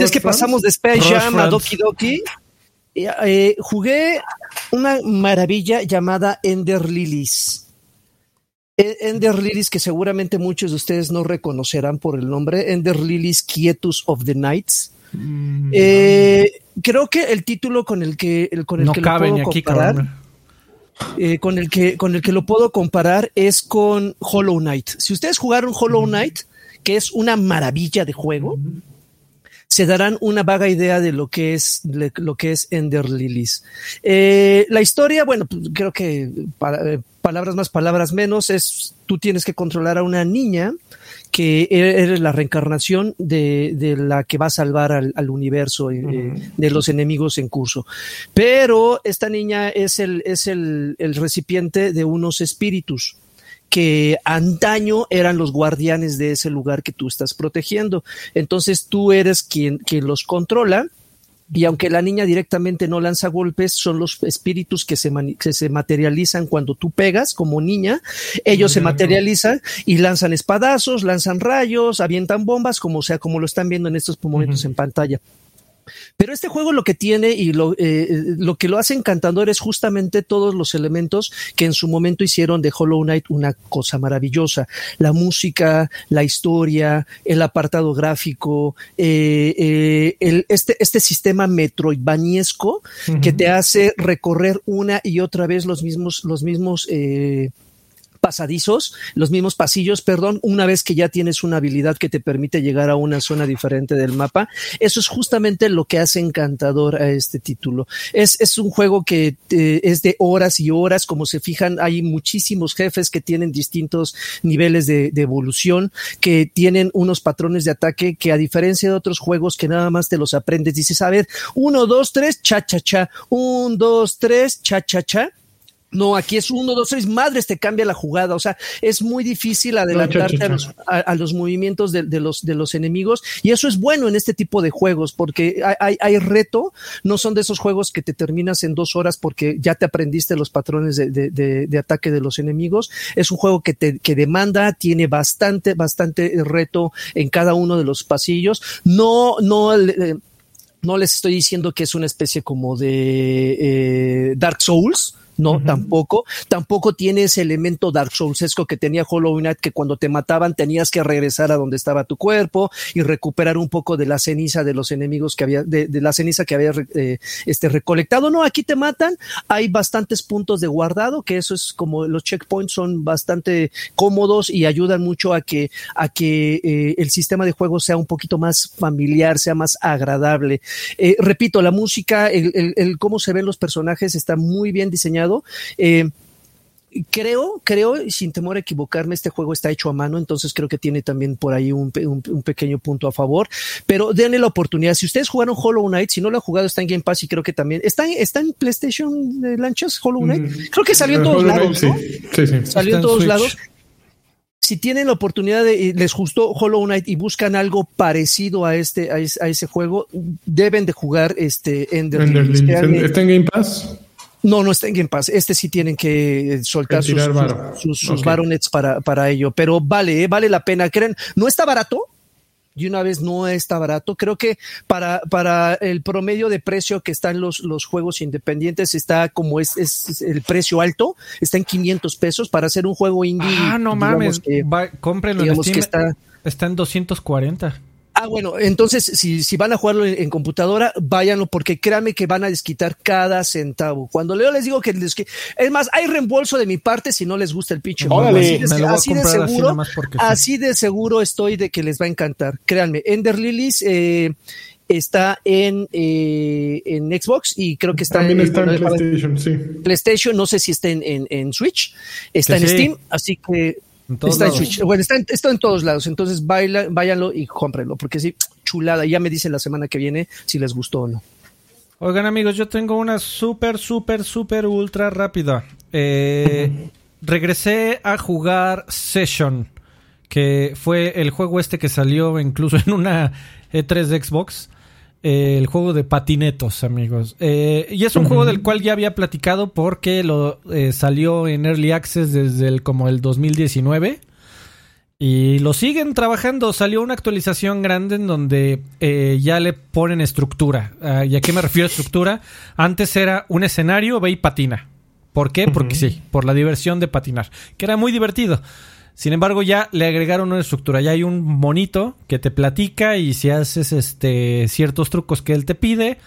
es que pasamos de Space Jam a Doki Doki. Eh, jugué una maravilla llamada Ender Lilies. E- Ender Lilies, que seguramente muchos de ustedes no reconocerán por el nombre, Ender Lilies Quietus of the Nights. Mm, Eh, creo que el título con el que, el, con el no que lo puedo aquí, comparar, eh, con el que con el que lo puedo comparar es con Hollow Knight. Si ustedes jugaron Hollow Knight, que es una maravilla de juego, se darán una vaga idea de lo que es lo que es Ender Lilies. Eh, la historia, bueno, pues, creo que para- eh, palabras más, palabras menos, es tú tienes que controlar a una niña que e- eres la reencarnación de, de la que va a salvar al, al universo eh, eh, de los enemigos en curso. Pero esta niña es el, es el, el recipiente de unos espíritus que antaño eran los guardianes de ese lugar que tú estás protegiendo. Entonces tú eres quien, quien los controla. Y aunque la niña directamente no lanza golpes, son los espíritus que se, que se materializan cuando tú pegas como niña. Ellos se materializan y lanzan espadazos, lanzan rayos, avientan bombas, como sea, como lo están viendo en estos momentos en pantalla. Pero este juego lo que tiene y lo, eh, lo que lo hace encantador es justamente todos los elementos que en su momento hicieron de Hollow Knight una cosa maravillosa. La música, la historia, el apartado gráfico, eh, eh, el, este, este sistema metroidvaniesco que te hace recorrer una y otra vez los mismos, los mismos pasadizos, los mismos pasillos, perdón, una vez que ya tienes una habilidad que te permite llegar a una zona diferente del mapa. Eso es justamente lo que hace encantador a este título. Es, es un juego que eh, es de horas y horas, como se fijan, hay muchísimos jefes que tienen distintos niveles de, de evolución, que tienen unos patrones de ataque que a diferencia de otros juegos que nada más te los aprendes, dices, a ver, uno, dos, tres, cha, cha, cha, un, dos, tres, cha, cha, cha. No, aquí es uno, dos, tres, madres, te cambia la jugada. O sea, es muy difícil adelantarte a, los, a, a los movimientos de, de, los, de los enemigos. Y eso es bueno en este tipo de juegos, porque hay, hay, hay, reto. No son de esos juegos que te terminas en dos horas porque ya te aprendiste los patrones de, de, de, de ataque de los enemigos. Es un juego que te que demanda, tiene bastante, bastante reto en cada uno de los pasillos. No, no. Eh, no les estoy diciendo que es una especie como de eh, Dark Souls, no, uh -huh. tampoco. Tampoco tiene ese elemento Dark Soulsesco que tenía Hollow Knight, que cuando te mataban tenías que regresar a donde estaba tu cuerpo y recuperar un poco de la ceniza de los enemigos que había, de, de la ceniza que había eh, este, recolectado. No, aquí te matan. Hay bastantes puntos de guardado, que eso es como los checkpoints son bastante cómodos y ayudan mucho a que, a que eh, el sistema de juego sea un poquito más familiar, sea más agradable. Eh, repito, la música, el, el, el cómo se ven los personajes está muy bien diseñado eh, creo, creo, sin temor a equivocarme, este juego está hecho a mano, entonces creo que tiene también por ahí un, un, un, pequeño punto a favor, pero denle la oportunidad. Si ustedes jugaron Hollow Knight, si no lo han jugado, está en Game Pass y creo que también está, está en PlayStation de lanchas Hollow Knight. Mm, creo que salió en todos Hollow lados, Knight, ¿no? Sí, sí, sí. Salió en todos lados si tienen la oportunidad de les gustó Hollow Knight y buscan algo parecido a este a ese, a ese juego, deben de jugar este Ender, Ender. ¿Está en Game Pass? No, no está en Game Pass. Este sí tienen que soltar sus, sus, sus, sus okay. baronets para, para ello. Pero vale, eh, vale la pena. Creen, no está barato. Y una vez no está barato. Creo que para, para el promedio de precio que están los, los juegos independientes está como es, es el precio alto. Está en 500 pesos para hacer un juego indie. Ah, no mames. Que, Va, cómprenlo en Steam. Que está, está en 240. Ah, bueno, entonces si, si van a jugarlo en, en, computadora, váyanlo porque créanme que van a desquitar cada centavo. Cuando leo les digo que les es más, hay reembolso de mi parte si no les gusta el pinche. Así de, así de seguro, así, así de seguro estoy de que les va a encantar. Créanme, Ender Lilies eh, está en, eh, en Xbox y creo que está También en, está en, en PlayStation, sí. PlayStation, no sé si está en, en, en Switch, está que en sí. Steam, así que Está en Switch. Bueno, está en, está en, todos lados. Entonces baila, váyanlo y cómprenlo. Porque sí, chulada. Ya me dicen la semana que viene si les gustó o no. Oigan, amigos, yo tengo una súper, súper, súper ultra rápida. Eh. Regresé a jugar Session. Que fue el juego este que salió incluso en una E3 de Xbox. Eh, el juego de patinetos, amigos. Eh, y es un uh -huh. juego del cual ya había platicado porque lo eh, salió en Early Access desde el, como el 2019. Y lo siguen trabajando. Salió una actualización grande en donde eh, ya le ponen estructura. Uh, ¿Y a qué me refiero a estructura? Antes era un escenario, ve y patina. ¿Por qué? Porque sí, por la diversión de patinar, que era muy divertido. Sin embargo, ya le agregaron una estructura. Ya hay un monito que te platica y si haces este ciertos trucos que él te pide,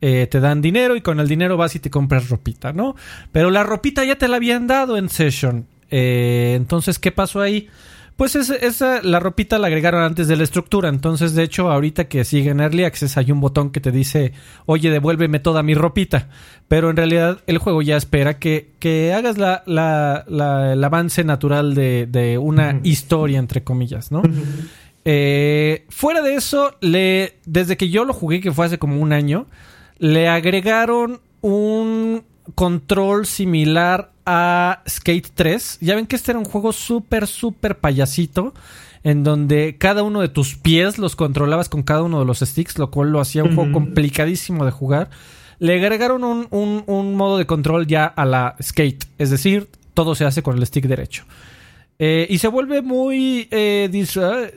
eh, te dan dinero y con el dinero vas y te compras ropita, ¿no? Pero la ropita ya te la habían dado en Session. Eh, entonces, ¿qué pasó ahí? Pues esa, la ropita la agregaron antes de la estructura. Entonces, de hecho, ahorita que sigue en Early Access hay un botón que te dice, oye, devuélveme toda mi ropita. Pero en realidad el juego ya espera que, que hagas la, la, el avance natural de, una historia, entre comillas, ¿no? Eh, fuera de eso, le, desde que yo lo jugué, que fue hace como un año, le agregaron un control similar a Skate 3. Ya ven que este era un juego súper, súper payasito. En donde cada uno de tus pies los controlabas con cada uno de los sticks, lo cual lo hacía un juego complicadísimo de jugar. Le agregaron un, modo de control ya a la skate, es decir, todo se hace con el stick derecho. Eh, y se vuelve muy eh,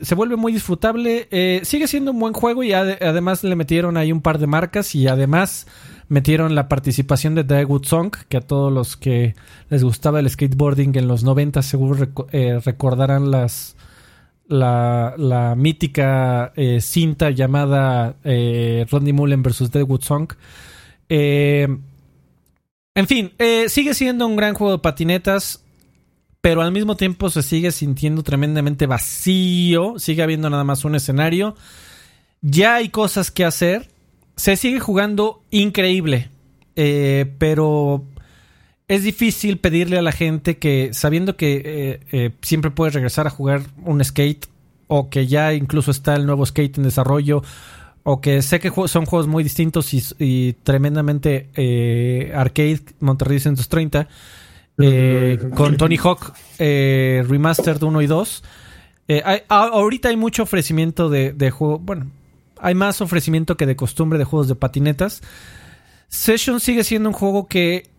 se vuelve muy disfrutable. Eh, sigue siendo un buen juego y además le metieron ahí un par de marcas y además metieron la participación de Daewood Song, que a todos los que les gustaba el skateboarding en los 90 seguro eh, recordarán las la, mítica eh, cinta llamada eh, Rodney Mullen vs. Daewood Song. en fin, sigue siendo un gran juego de patinetas, pero al mismo tiempo se sigue sintiendo tremendamente vacío, sigue habiendo nada más un escenario. Ya hay cosas que hacer, se sigue jugando increíble, eh, pero es difícil pedirle a la gente que, sabiendo que eh, eh, siempre puedes regresar a jugar un skate, o que ya incluso está el nuevo skate en desarrollo, o que sé que son juegos muy distintos y, tremendamente arcade, Monterrey 130, con Tony Hawk Remastered 1 y 2. ahorita hay mucho ofrecimiento de, de juego, bueno, hay más ofrecimiento que de costumbre de juegos de patinetas. Session sigue siendo un juego que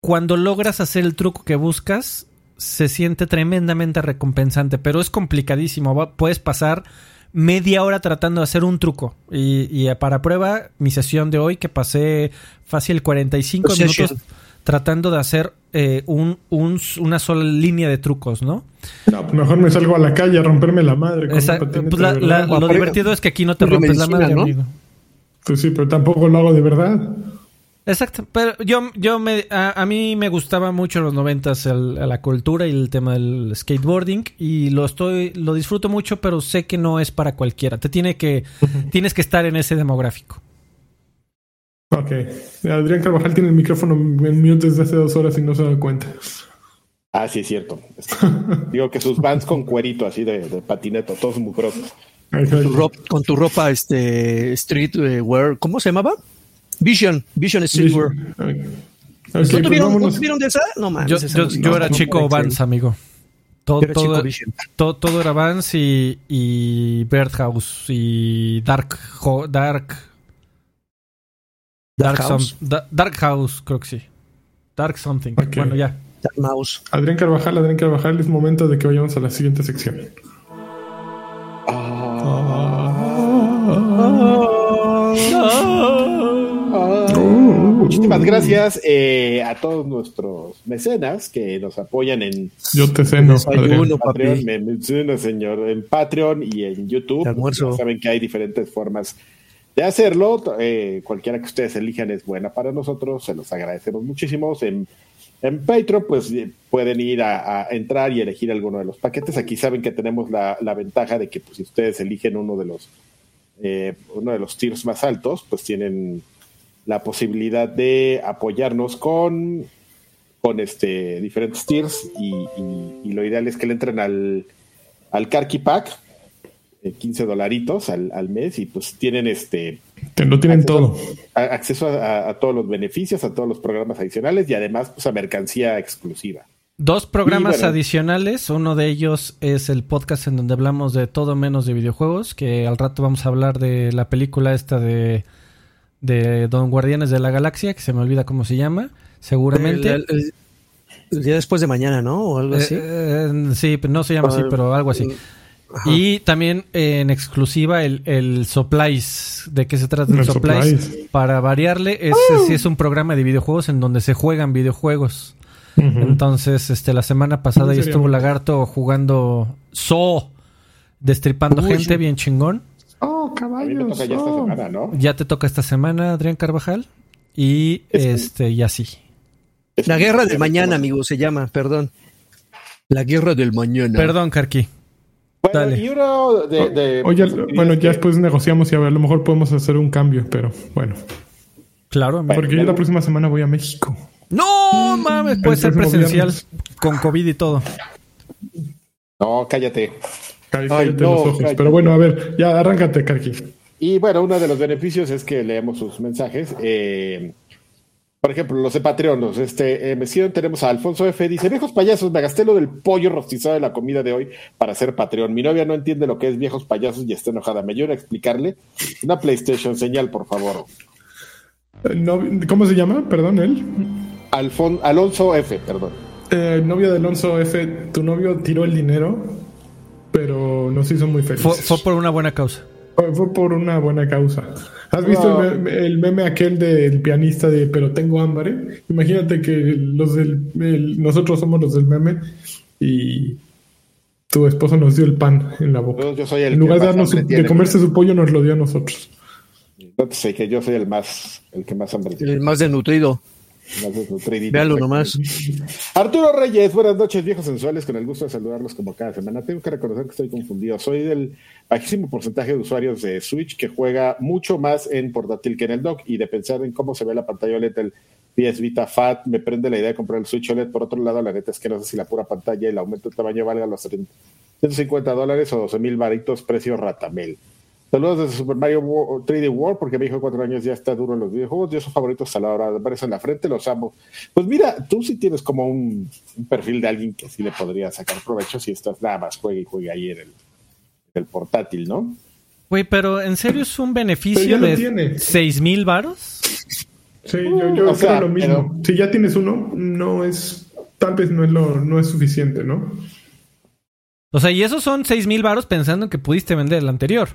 cuando logras hacer el truco que buscas, se siente tremendamente recompensante, pero es complicadísimo. Puedes pasar media hora tratando de hacer un truco. Y, para prueba, mi sesión de hoy, que pasé fácil 45 minutos tratando de hacer eh, un, una sola línea de trucos, ¿no? No, pues mejor me salgo a la calle a romperme la madre. Con pues lo divertido es que aquí no te rompes la madre, amigo. Pues sí, pero tampoco lo hago de verdad. Exacto, pero yo, yo me, a, mí me gustaba mucho en los noventas la cultura y el tema del skateboarding y lo estoy, lo disfruto mucho, pero sé que no es para cualquiera. Te tiene que, tienes que estar en ese demográfico. Ok. Adrián Carvajal tiene el micrófono en mute desde hace dos horas y no se da cuenta. Ah, sí, es cierto. Digo que sus bands con cuerito así de, de patineto, todos mugrosos. Con tu, ropa, este streetwear, ¿cómo se llamaba? Vision, Vision Streetwear. Pues tuvieron, de esa? No man, Yo, yo, era chico Vans, amigo. Todo, todo, todo, todo, era Vans y, y Birdhouse y Dark, Dark Dark, House. Dark House, creo que sí. Dark Something. Bueno, ya. Dark Mouse. Adrián Carvajal, Adrián Carvajal, es momento de que vayamos a la siguiente sección. Muchísimas gracias eh, a todos nuestros mecenas que nos apoyan en Yo te ceno, Patreon, me, señor, en Patreon y en YouTube. Saben que hay diferentes formas de hacerlo. Eh, cualquiera que ustedes elijan es buena para nosotros, se los agradecemos muchísimo. En, en Patreon, pues eh, pueden ir a, entrar y elegir alguno de los paquetes. Aquí saben que tenemos la, ventaja de que pues, si ustedes eligen uno de los eh, uno de los tiers más altos, pues tienen la posibilidad de apoyarnos con, con este, diferentes tiers y, lo ideal es que le entren al, al Karki Pack, 15 eh, dolaritos al, al, mes y pues tienen este... Lo tienen todo. acceso a, todos los beneficios, a todos los programas adicionales y además pues a mercancía exclusiva. Dos programas adicionales, uno de ellos es el podcast en donde hablamos de todo menos de videojuegos, que al rato vamos a hablar de la película esta de, de Don Guardianes de la Galaxia, que se me olvida cómo se llama, seguramente. El, día después de mañana, ¿no? O algo así. Eh, eh, sí, no se llama así, pero algo así. Y también eh, en exclusiva el, el Supplies. ¿De qué se trata el, El Supplies? Supplies. Para variarle, es, sí es un programa de videojuegos en donde se juegan videojuegos. Entonces, este, la semana pasada ya estuvo. Lagarto jugando So, destripando Uy, gente bien chingón. Oh, toca ya esta oh. semana, ¿no? Ya te toca esta semana, Adrián Carvajal. Y Es- este, y así. La guerra del mañana, amigo, se llama, perdón. La guerra del mañana. Perdón, Karki. Bueno, Dale. de, de- Oye, pues, bueno, que- ya después negociamos y a ver, a lo mejor podemos hacer un cambio, pero bueno. Claro, amigo. Porque yo la próxima semana voy a México. No mames, puede ser presencial viernes. con COVID y todo. No, cállate. Cállate Ay, los no, ojos. cállate. Pero bueno, a ver, ya arráncate, Karki. Y bueno, uno de los beneficios es que leemos sus mensajes. Eh, por ejemplo, los de Patreon, los este, eh, me siguen, tenemos a Alfonso F. Dice, viejos payasos, me gasté lo del pollo rostizado de la comida de hoy para hacer Patreon. Mi novia no entiende lo que es viejos payasos y está enojada. ¿Me ayuda a explicarle? Una PlayStation, señal, por favor. Eh, no- ¿Cómo se llama? Perdón, él. Alfon Alonso F, perdón. Eh, novio de Alonso F, tu novio tiró el dinero, pero nos hizo muy felices. Fue, fue por una buena causa. Fue- fue por una buena causa. ¿Has visto el, meme, el meme aquel del pianista de Pero tengo hambre? Imagínate que los del, el- nosotros somos los del meme y tu esposo nos dio el pan en la boca. Yo, yo soy el en lugar de, darnos su- de comerse su pollo, nos lo dio a nosotros. No sé que yo soy el más, el que más hambre tiene. El más desnutrido. Véalo nomás. Arturo Reyes, buenas noches, viejos sensuales, con el gusto de saludarlos como cada semana. Tengo que reconocer que estoy confundido. Soy del bajísimo porcentaje de usuarios de Switch que juega mucho más en portátil que en el dock y de pensar en cómo se ve la pantalla OLED del PS Vita Fat, me prende la idea de comprar el Switch OLED. Por otro lado, la neta es que no sé si la pura pantalla y el aumento de tamaño valga los 150 dólares o 12 mil varitos, precio ratamel. Saludos desde Super Mario Wo- 3D World, porque mi hijo de cuatro años ya está duro en los videojuegos. Yo soy favorito hasta la hora de en la frente, los amo. Pues mira, tú sí tienes como un, un perfil de alguien que sí le podría sacar provecho si estás nada más juegue y juegue ahí en el, portátil, ¿no? Güey, pero ¿en serio es un beneficio ya lo de tiene. seis mil varos? Sí, yo, yo o sea, creo lo mismo. Si ya tienes uno, no es, tal vez no es, lo, no es suficiente, ¿no? O sea, y esos son seis mil varos pensando que pudiste vender el anterior.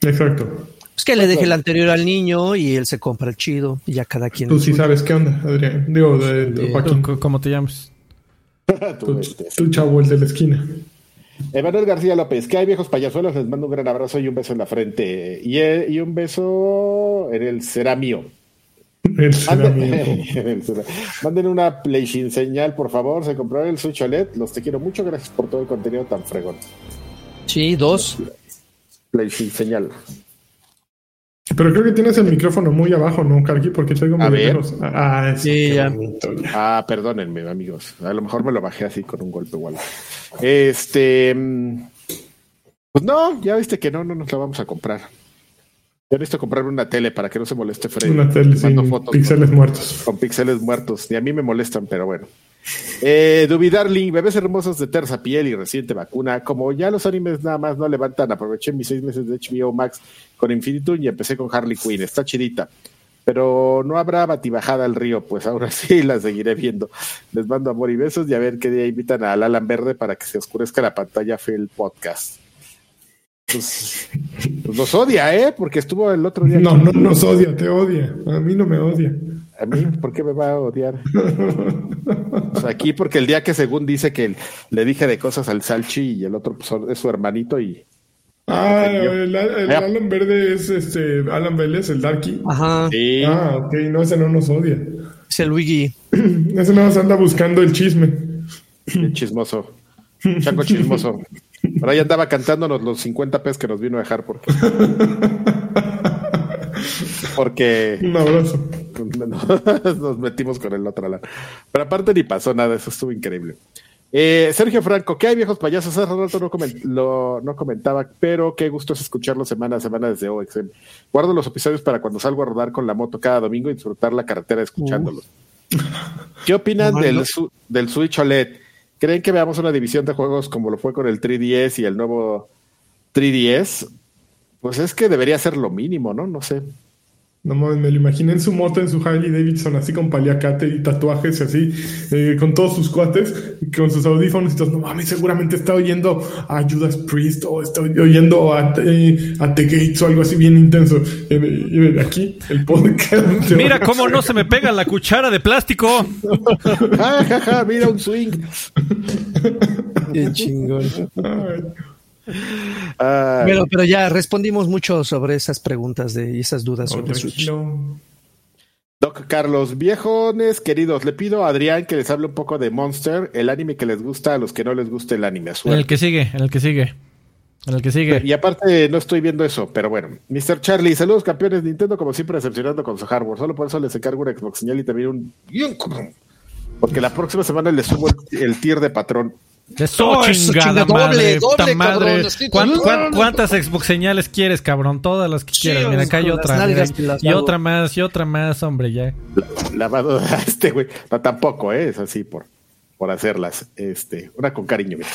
Exacto. Es que le deje el anterior al niño y él se compra el chido y ya cada quien. Tú sí suyo. sabes qué onda, Adrián. Digo, de, de Sí. Joaquín. C- ¿Cómo te llamas? Tú, Tu, este. tu chavo, el de la esquina. Emanuel García López, que hay viejos payasuelos, les mando un gran abrazo y un beso en la frente. Y, eh, y un beso en el será mío. El será mío. Manden, manden una PlayStation señal, por favor. Se compraron el Switch OLED. Los te quiero mucho. Gracias por todo el contenido tan fregón. Sí, dos. PlayStation señal. Pero creo que tienes el micrófono muy abajo, ¿no, Karki? Porque te oigo A muy ver. lejos. Ah, eso, Sí, qué ya. bonito, ya. Ah, perdónenme, amigos. A lo mejor me lo bajé así con un golpe igual. Este. Pues no, ya viste que no, no nos la vamos a comprar. Ya necesito comprar una tele para que no se moleste Freddy. Una tele Mando sin fotos píxeles muertos. con píxeles muertos. Ni a mí me molestan, pero bueno. Eh, Duby Darling, bebés hermosos de terza piel y reciente vacuna. Como ya los animes nada más no levantan, aproveché mis seis meses de HBO Max con Infinitum y empecé con Harley Quinn. Está chidita. Pero no habrá batibajada al río, pues ahora sí la seguiré viendo. Les mando amor y besos y a ver qué día invitan al Alan Verde para que se oscurezca la pantalla el podcast. Pues, pues nos odia, ¿eh? Porque estuvo el otro día. No, no nos odia, te odia. A mí no me odia. A mí, ¿por qué me va a odiar? Aquí porque el día que según dice que le dije de cosas al Salchi y el otro pues, es su hermanito y Ah, el, el. Alan Verde es este Alan Vélez, el Darky. Ajá. sí, Ah, ok, no, ese no nos odia. Es el Luigi. Ese nada más anda buscando el chisme. qué chismoso, chaco chismoso. Por ahí andaba cantándonos los 50 pesos que nos vino a dejar porque porque Un abrazo. nos metimos con el otro lado. Pero aparte ni pasó nada, eso estuvo increíble. Eh, Sergio Franco, ¿qué hay viejos payasos? Hace rato no, comen- lo- no comentaba, pero qué gusto es escucharlo semana a semana desde OXM. Guardo los episodios para cuando salgo a rodar con la moto cada domingo y disfrutar la carretera escuchándolos. ¿Qué opinan No, del, no. su- del Switch OLED? ¿Creen que veamos una división de juegos como lo fue con el 3DS y el nuevo 3DS? Pues es que debería ser lo mínimo, ¿no? No sé. No mames, me lo imaginé en su moto, en su Harley Davidson, así con paliacate y tatuajes y así, eh, con todos sus cuates, con sus audífonos y todo. No mames, seguramente está oyendo a Judas Priest o está oyendo a, eh, a The Gates o algo así bien intenso. Y, y aquí, el podcast. Mira cómo no se me pega la cuchara de plástico. Ja, ja, ja, mira un swing. Qué chingón. Ay, Pero, pero ya respondimos mucho sobre esas preguntas de, y esas dudas oh, sobre Switch. Doc Carlos, viejones queridos, le pido a Adrián que les hable un poco de Monster, el anime que les gusta a los que no les gusta el anime. En el que sigue, en el que sigue. En el que sigue. Y aparte no estoy viendo eso, pero bueno. Mr. Charlie, saludos campeones Nintendo, como siempre decepcionando con su hardware. Solo por eso les encargo una Xbox señal y también un... Porque la próxima semana les subo el, el tier de patrón. Eso, Oh, eso, chingada chinga, doble, madre, doble, puta madre. cabrón, ¿Cuán- no, cuán- no, no. ¿Cuántas Xbox señales quieres, cabrón? Todas las que quieras. Mira, acá hay otra. mira, y otra más, y otra más, hombre, ya. Lavado a este güey. No, tampoco, ¿eh? es así por, por hacerlas. Este, una con cariño, mira.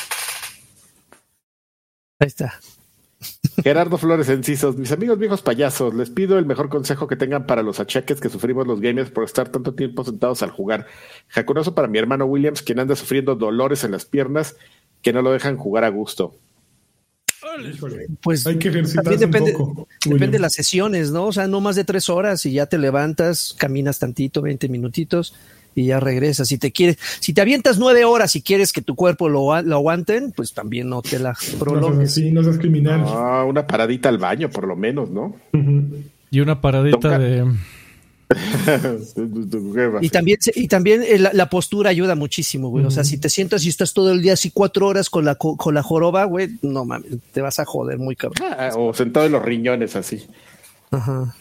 Ahí está. Gerardo Flores Encisos, mis amigos viejos payasos, les pido el mejor consejo que tengan para los achaques que sufrimos los gamers por estar tanto tiempo sentados al jugar. Jacunoso para mi hermano Williams, quien anda sufriendo dolores en las piernas que no lo dejan jugar a gusto. Pues Hay que ejercitarse también depende, un poco. depende de las sesiones, ¿no? O sea, no más de tres horas y ya te levantas, caminas tantito, 20 minutitos y ya regresas. Si te quieres, si te avientas nueve horas y quieres que tu cuerpo lo, lo aguanten, pues también no te la No prolongues. así, no seas criminal. Ah, una paradita al baño, por lo menos, ¿no? Y una paradita de. Y también, y también eh, la, la postura ayuda muchísimo, güey. O sea, si te sientas y estás todo el día así cuatro horas con la, co- con la joroba, güey, no mames, te vas a joder muy cabrón. Ah, o sentado en los riñones así. Ajá.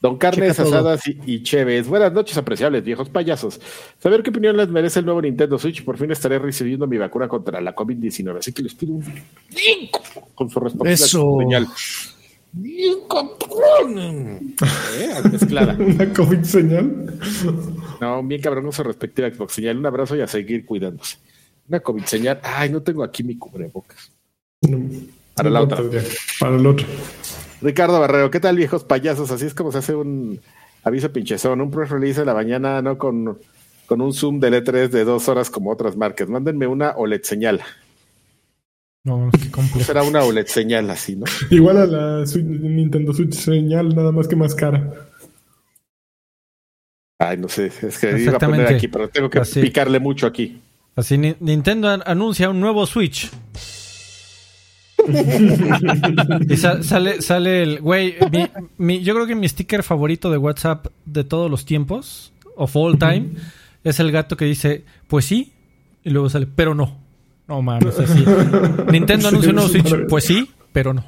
Don Carnes Checa. Asadas y, y Chévez. Buenas noches, apreciables viejos payasos. Saber qué opinión les merece el nuevo Nintendo Switch. Por fin estaré recibiendo mi vacuna contra la COVID-19. Así que les pido un bien con su respectiva Eso. señal. Eh, mezclada. Una COVID señal. No, bien cabrón con su respectiva Xbox señal. Un abrazo y a seguir cuidándose. Una COVID señal. Ay, no tengo aquí mi cubrebocas. No, Para la otra. podría. Para el otro. Ricardo Barrero, ¿qué tal viejos payasos? Así es como se hace un aviso pinchezón, un press release de la mañana, no con, con un zoom de E3 de dos horas como otras marcas. Mándenme una OLED señal. No, qué complejo. Será una OLED señal así, ¿no? Igual a la Switch- Nintendo Switch señal, nada más que más cara. Ay, no sé, es que iba a poner aquí, pero tengo que Así. picarle mucho aquí. Así Ni- Nintendo an- anuncia un nuevo Switch. Y sa- sale, sale el güey. mi- mi- yo creo que mi sticker favorito de WhatsApp de todos los tiempos, of all time, es el gato que dice, pues sí, y luego sale, pero no. No mames, así. Nintendo anuncia un nuevo Switch, pues sí, pero no.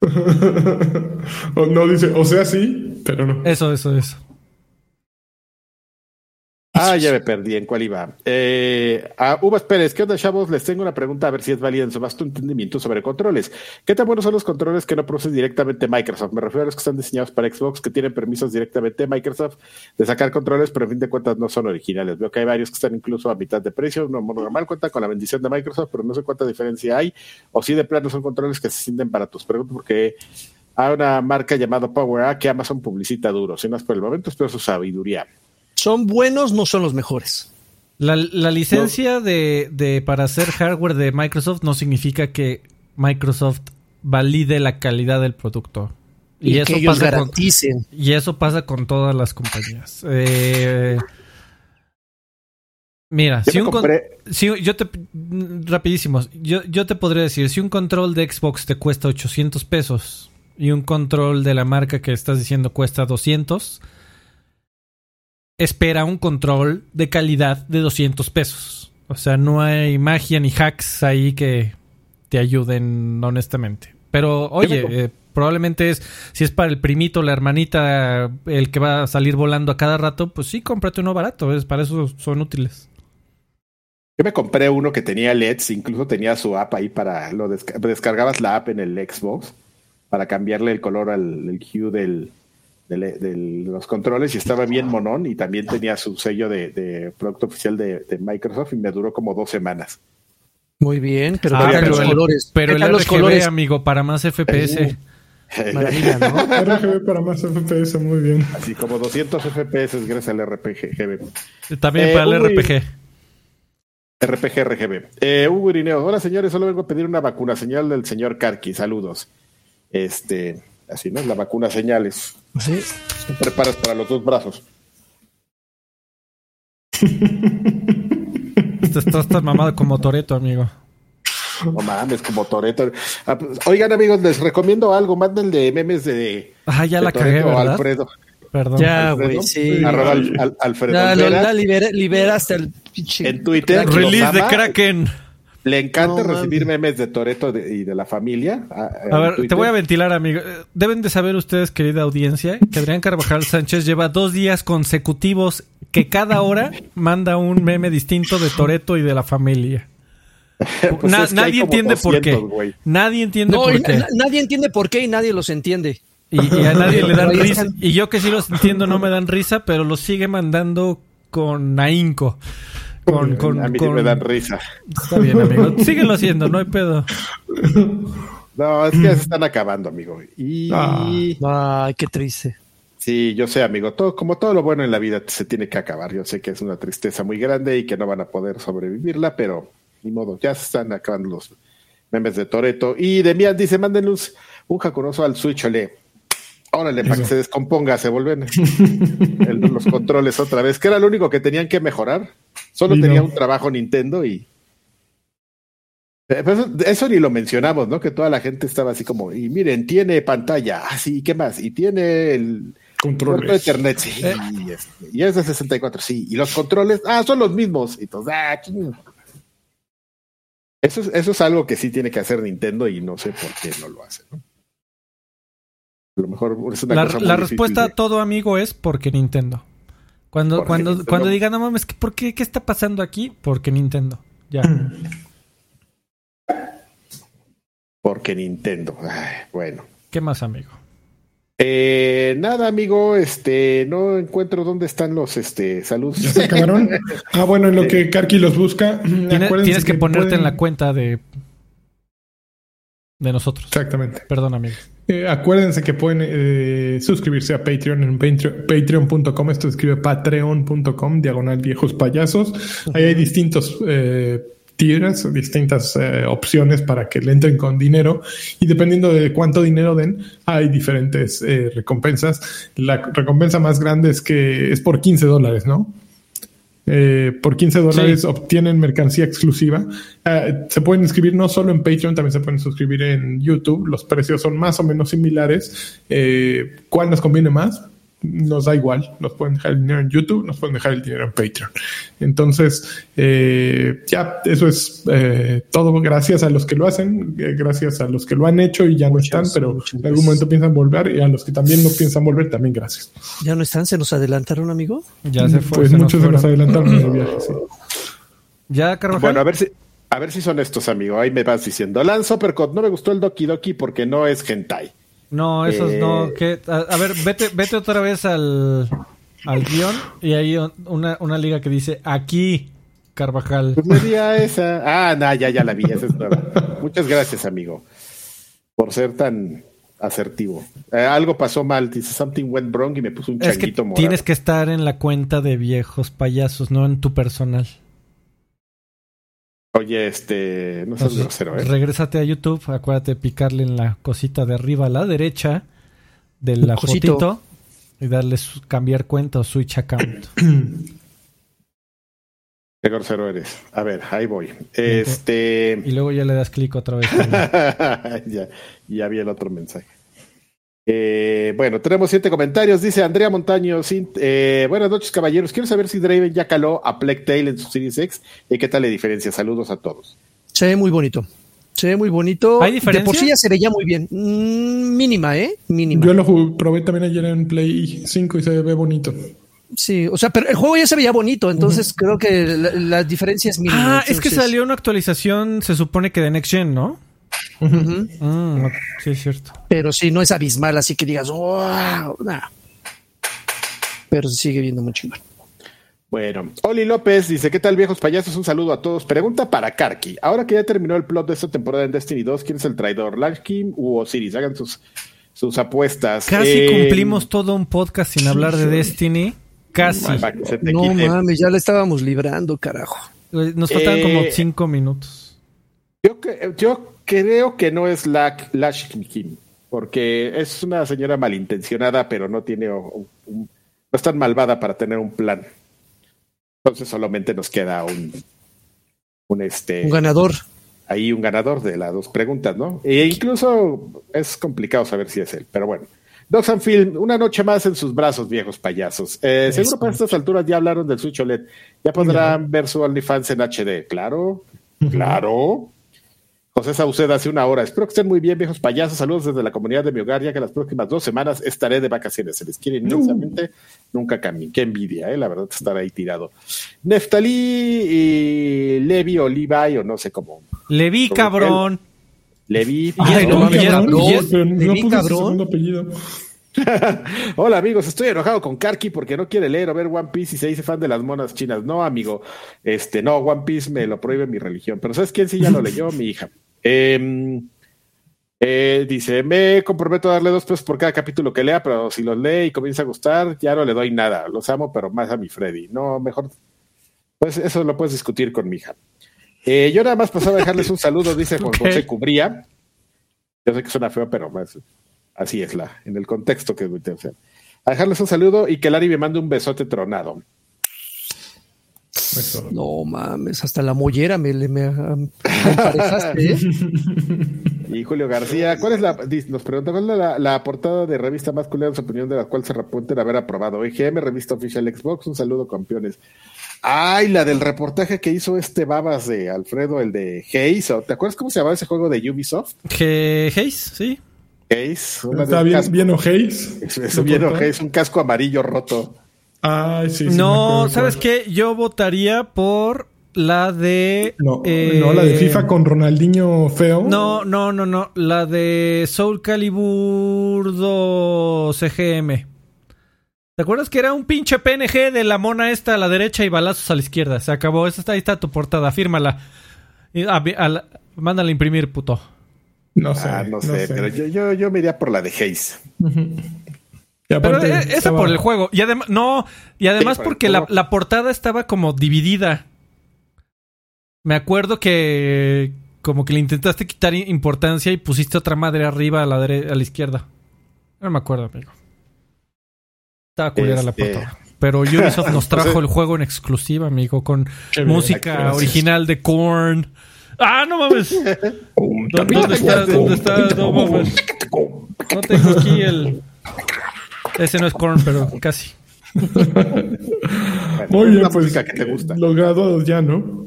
O no dice, o sea, sí, pero no. Eso, eso, eso. Ah, ya me perdí en cuál iba. Eh, a Uvas Pérez, ¿qué onda, chavos? Les tengo una pregunta a ver si es válida en su vasto entendimiento sobre controles. ¿Qué tan buenos son los controles que no producen directamente Microsoft? Me refiero a los que están diseñados para Xbox, que tienen permisos directamente de Microsoft de sacar controles, pero en fin de cuentas no son originales. Veo que hay varios que están incluso a mitad de precio. Uno normal cuenta con la bendición de Microsoft, pero no sé cuánta diferencia hay. O si de plano son controles que se sienten baratos. Pregunto porque hay una marca llamada Power A que Amazon publicita duro. Si no es por el momento, espero su sabiduría. Son buenos, no son los mejores. La, la licencia de, de para hacer hardware de Microsoft no significa que Microsoft valide la calidad del producto. Y, que ellos pasa con, garanticen. y eso pasa con todas las compañías. Eh, mira, Yo si un compré- si yo te rapidísimo, yo, yo te podría decir, si un control de Xbox te cuesta 800 pesos y un control de la marca que estás diciendo cuesta 200, espera un control de calidad de 200 pesos. O sea, no hay magia ni hacks ahí que te ayuden honestamente. Pero oye, eh, probablemente es si es para el primito, la hermanita, el que va a salir volando a cada rato, pues sí, cómprate uno barato, es para eso son útiles. Yo me compré uno que tenía LEDs, incluso tenía su app ahí para lo desca- descargabas la app en el Xbox para cambiarle el color al el hue del, de los controles y estaba bien monón y también tenía su sello de, de producto oficial de, de Microsoft y me duró como dos semanas. Muy bien, pero Ah, ¿qué tal pero los el- colores? Pero ¿Qué el tal los RGB, colores? amigo, para más FPS. Maravilla, ¿no? RGB para más FPS, muy bien. Así como 200 FPS gracias al RPG. También Eh, para el. RPG. RPG RGB. Eh, Hugo Irineo, hola señores, solo vengo a pedir una vacuna señal del señor Karki, saludos. Este, así, ¿no? La vacuna señales. Sí. Te preparas para los dos brazos. Estás tan mamado como Toreto, amigo. No mames, como Toreto. Ah, pues, Oigan, amigos, les recomiendo algo. Mándenle memes de. Ah, ya de la cagué, Toretto ¿verdad? Alfredo. Perdón. Ya, güey, sí. Arroba al- al- Alfredo. Ya, lo, liberaste el pinche. En Twitter. Release de. Kraken. Le encanta No, recibir memes de Toreto y de la familia. ah, A ver, te voy a ventilar, amigo. Eh, Deben de saber ustedes, querida audiencia, que Adrián Carvajal Sánchez lleva dos días consecutivos que cada hora manda un meme distinto de Toreto y de la familia. Pues Na- es que hay nadie entiende por qué. 200, güey. Nadie entiende No, por qué. na- nadie entiende por qué y nadie los entiende. Y, y a nadie le dan risa. Y yo que sí los entiendo no me dan risa, pero los sigue mandando con ahínco. Con, con, a mí con- me dan risa. Está bien, amigo. Síguelo haciendo, no hay pedo. No, es que ya se están acabando, amigo. Y Ah. Ay, qué triste. sí, yo sé, amigo, todo, como todo lo bueno en la vida se tiene que acabar. Yo sé que es una tristeza muy grande y que no van a poder sobrevivirla, pero ni modo, ya se están acabando los memes de Toreto. Y Demian dice, mándenle un, un jacunoso al Switch, ole. Órale, para que se descomponga, se vuelven el- los controles otra vez, que era lo único que tenían que mejorar. Solo Y tenía no. un trabajo Nintendo y Eh, pues eso, eso ni lo mencionamos, ¿no? Que toda la gente estaba así como, y miren, tiene pantalla, ah, sí, ¿qué más? Y tiene el puerto de. Ethernet, sí, Eh. y, este, y es de 64, sí, y los controles, ah, son los mismos. Y todos, ah, eso, es, eso es algo que sí tiene que hacer Nintendo y no sé por qué no lo hace, ¿no? A lo mejor es una La, cosa muy la respuesta de- a todo, amigo, es porque Nintendo. Cuando, Porque cuando, Nintendo. cuando digan, no mames, ¿qué- ¿por qué? ¿Qué está pasando aquí? Porque Nintendo. Ya. Porque Nintendo. Ay, bueno. ¿Qué más, amigo? Eh, nada, amigo, este, no encuentro dónde están los, este, saludos. ¿Ya se acabaron? Ah, bueno, en lo que Karki los busca. Tienes, que, ponerte en la cuenta de de nosotros. Exactamente. Perdón, amigo. Eh, acuérdense que pueden eh, suscribirse a Patreon en Patreon- patreon.com. Esto escribe patreon.com, diagonal viejos payasos. Ahí hay distintos eh, tiers, distintas eh, opciones para que le entren con dinero. Y dependiendo de cuánto dinero den, hay diferentes eh, recompensas. La recompensa más grande es que es por 15 dólares, ¿no? Eh, por 15 dólares Sí. obtienen mercancía exclusiva. Eh, se pueden inscribir no solo en Patreon, también se pueden suscribir en YouTube. Los precios son más o menos similares. Eh, ¿Cuál nos conviene más? Nos da igual. Nos pueden dejar el dinero en YouTube, nos pueden dejar el dinero en Patreon. Entonces, eh, ya, eso es eh, todo gracias a los que lo hacen, eh, gracias a los que lo han hecho y ya no Muchas, están, pero muchas en algún momento piensan volver y a los que también no piensan volver, también gracias. ¿Ya no están? ¿Se nos adelantaron, amigo? Ya se fue. Pues se nos muchos se nos adelantaron en el viaje, sí. Ya, Carvajal. Bueno, a ver si, a ver si son estos, amigo. Ahí me vas diciendo. Lance Uppercut, no me gustó el Doki Doki porque no es hentai. No, esos Eh. no. Que, a, a ver, vete, vete otra vez al, al guion y hay una, una liga que dice aquí, Carvajal. Pues le di a esa. Ah, no, ya, ya la vi. Esa es nueva. Muchas gracias, amigo, por ser tan asertivo. Eh, algo pasó mal. Dice something went wrong y me puso un Es que changuito morado. tienes que estar en la cuenta de viejos payasos, no en tu personal. Oye, este, no seas Entonces, grosero, ¿eh? Regrésate a YouTube, acuérdate de picarle en la cosita de arriba a la derecha de la Cosito. fotito y darle su- cambiar cuenta o switch account. Qué grosero eres. A ver, ahí voy. Este. y luego ya le das clic otra vez. ya, ya vi el otro mensaje. Eh, bueno, tenemos siete comentarios. Dice Andrea Montaño. sin- eh, buenas noches, caballeros. Quiero saber si Draven ya caló a Plague Tale en su Series X y qué tal le diferencia. Saludos a todos. Se ve muy bonito. Se ve muy bonito. ¿Hay De por diferencia? sí ya se veía muy bien. Mm, mínima, ¿eh? Mínima. Yo lo jugué- probé también ayer en Play 5 y se ve bonito. Sí, o sea, pero el juego ya se veía bonito, entonces creo que la, la diferencia es mínima. ah, es que salió una actualización, se supone que de Next Gen, ¿no? Mm, sí, es cierto. Pero sí, no es abismal, así que digas, wow, nah. Pero se sigue viendo muy chingón. Bueno, Oli López dice: ¿Qué tal, viejos payasos? Un saludo a todos. Pregunta para Karki. Ahora que ya terminó el plot de esta temporada en Destiny 2, ¿quién es el traidor? ¿Larkin u Osiris? Hagan sus sus apuestas. Casi Eh, cumplimos todo un podcast sin hablar de Destiny. Casi. No mames, ya la estábamos librando, carajo. Nos faltan Eh, como cinco minutos. Yo, que- yo creo que no es la Lash Kim, porque es una señora malintencionada, pero no tiene un- un- no es tan malvada para tener un plan. Entonces solamente nos queda un, un este Un ganador. ahí un ganador de las dos preguntas, ¿no? E incluso es complicado saber si es él, pero bueno. Dogs and Film, una noche más en sus brazos, viejos payasos. Eh, seguro para estas alturas ya hablaron del Switch OLED. Ya podrán ver su OnlyFans en HD. Claro, claro. José Sauceda hace una hora. Espero que estén muy bien, viejos payasos. Saludos desde la comunidad de mi hogar, ya que las próximas dos semanas estaré de vacaciones. Se les quiere inmensamente. Nunca cambien. Qué envidia, ¿eh? la verdad, estar ahí tirado. Neftalí y Levi o Levi, o no sé cómo. Le vi, Como cabrón. Levi. Ay, no mames, cabrón, no, no segundo apellido. Hola amigos, estoy enojado con Karki porque no quiere leer o ver One Piece y se dice fan de las monas chinas. No, amigo, este, no, One Piece me lo prohíbe mi religión. Pero ¿sabes quién sí ya lo leyó? Mi hija. Em, eh, dice, me comprometo a darle dos pesos por cada capítulo que lea, pero si los lee y comienza a gustar, ya no le doy nada. Los amo, pero más a mi Freddy. No, mejor, pues eso lo puedes discutir con mi hija. Eh, yo nada más pasaba a dejarles un saludo, dice Juan. José Cubría. Yo sé que suena feo, pero más, así es la, en el contexto que o sea, a dejarles un saludo y que Lari me mande un besote tronado. Eso. No mames, hasta la mollera me, le- me, me emparejaste, ¿eh? Y Julio García, ¿cuál es la, nos pregunta, ¿cuál es la, la portada de revista más en su opinión de la cual se repunten haber aprobado? EGM, revista oficial Xbox, un saludo campeones. Ay, la del reportaje que hizo este babas de Alfredo, el de Haze, ¿o ¿te acuerdas cómo se llamaba ese juego de Ubisoft? Hayes, sí. De Está bien, casco- bien ojéis. Es, es bien Haze, un casco amarillo roto. Ay, sí, sí. me no, ¿sabes cuál. qué? Yo votaría por la de. No, eh, no, la de FIFA con Ronaldinho feo. No, no, no, no. La de Soul Calibur 2 CGM. ¿Te acuerdas que era un pinche PNG de la mona esta a la derecha y balazos a la izquierda? Se acabó. Esa está, ahí está tu portada. Fírmala. Y, a- a la- mándala a imprimir, puto. No sé. ah, no sé, pero yo, yo, yo me iría por la de Haze. Y Pero aparte eh, esa estaba- por el juego. Y además, no, y además Sí, porque la, la portada estaba como dividida. Me acuerdo que como que le intentaste quitar i- importancia y pusiste otra madre arriba a la dere- a la izquierda. No me acuerdo, amigo. Estaba culera la Este- portada. Pero Ubisoft nos trajo Entonces- el juego en exclusiva, amigo, con música gracias. original de Korn. ¡Ah, no mames! ¿Dónde, está? ¿Dónde está? No mames. No tengo aquí el... Ese no es Korn, pero casi. Bueno, Muy bien, la pues. música que te gusta. Los graduados ya, ¿no?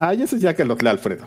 Ah, ya sé ya que los lee Alfredo.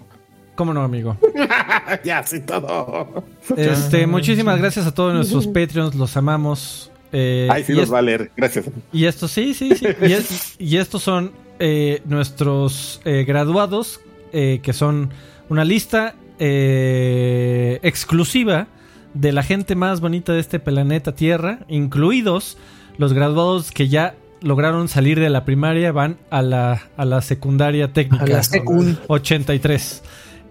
¿Cómo no, amigo? ya, sí, todo. Este, muchísimas gracias a todos nuestros Patreons, los amamos. Eh, Ay, sí los es- va a leer. Gracias. y estos, sí, sí, sí. Y, es- y estos son eh, nuestros eh, graduados, eh, que son una lista eh, exclusiva de la gente más bonita de este planeta Tierra, incluidos los graduados que ya lograron salir de la primaria, van a la, a la secundaria técnica. A la secund. 83.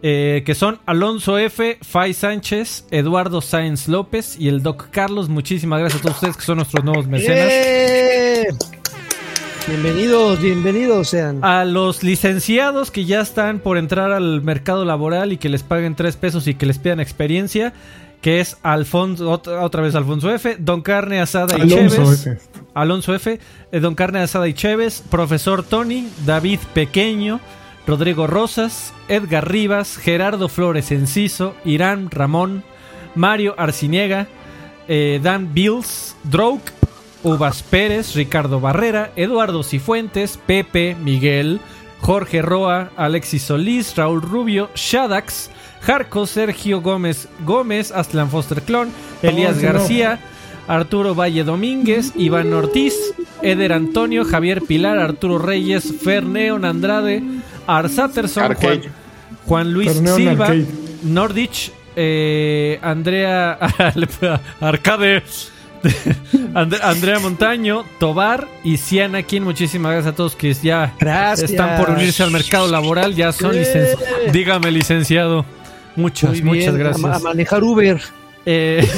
eh, que son Alonso F, Fay Sánchez, Eduardo Sáenz López y el Doc Carlos. Muchísimas gracias a todos ustedes que son nuestros nuevos mecenas. Bienvenidos, bienvenidos sean. A los licenciados que ya están por entrar al mercado laboral y que les paguen tres pesos y que les pidan experiencia, que es Alfonso, otra, vez Alfonso F, Don Carne Asada y Alonso Chévez. F. Alonso F, eh, Don Carne Asada y Chévez, Profesor Tony, David Pequeño, Rodrigo Rosas, Edgar Rivas, Gerardo Flores Enciso, Irán Ramón, Mario Arciniega, eh, Dan Bills, Drouk, Uvas Pérez, Ricardo Barrera, Eduardo Cifuentes, Pepe, Miguel, Jorge Roa, Alexis Solís, Raúl Rubio, Shadax, Jarco, Sergio Gómez Gómez, Aslan Foster Clon, Elías Oh. García, Arturo Valle Domínguez, Iván Ortiz, Eder Antonio, Javier Pilar, Arturo Reyes, Ferneon Andrade, Arsaterson, Juan, Luis Ferneon Silva, Arcade. Nordich, eh, Andrea Arcade, And- Andrea Montaño, Tobar y Cianakin. Muchísimas gracias a todos que ya Gracias. están por unirse al mercado laboral. Ya son ¡Eh! licenciados. Dígame, licenciado. Muchas, Muy muchas bien, gracias. A, a manejar Uber. Eh,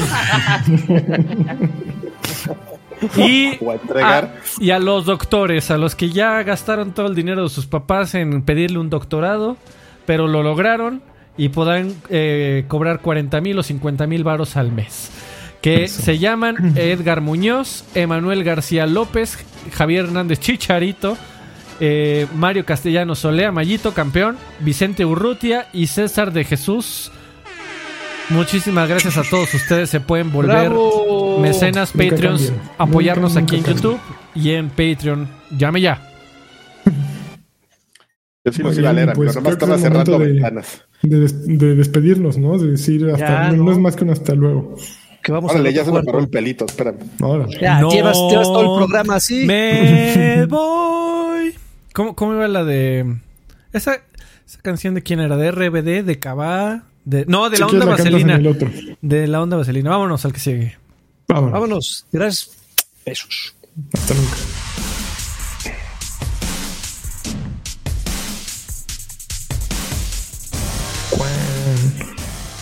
y, O a entregar. a, y a los doctores, a los que ya gastaron todo el dinero de sus papás en pedirle un doctorado, pero lo lograron y podrán eh, cobrar 40 mil o 50 mil varos al mes. Que se llaman Edgar Muñoz, Emanuel García López, Javier Hernández Chicharito, eh, Mario Castellano Solea, Mayito, campeón, Vicente Urrutia y César de Jesús. Muchísimas gracias a todos ustedes. Se pueden volver ¡Bravo! mecenas, Nunca Patreons, apoyarnos Nunca, aquí en YouTube y en Patreon. Llame ya. Yo sí a Nomás estaba cerrando de- ventanas. De, des- de despedirnos, ¿no? De decir hasta Ya, no, ¿no? es más que un hasta luego. Que vamos Órale, al ya se me paró el pelito, espérame. Órale. Ya, No. llevas, llevas todo el programa así. Me voy. ¿Cómo, cómo iba la de. Esa, esa canción de quién era? ¿De RBD? ¿De Cabá? De, no, de la onda vaselina. De la onda vaselina. Vámonos al que sigue. Vámonos. Vámonos. Gracias. Besos. Hasta nunca. Cuán,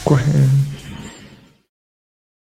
cuán.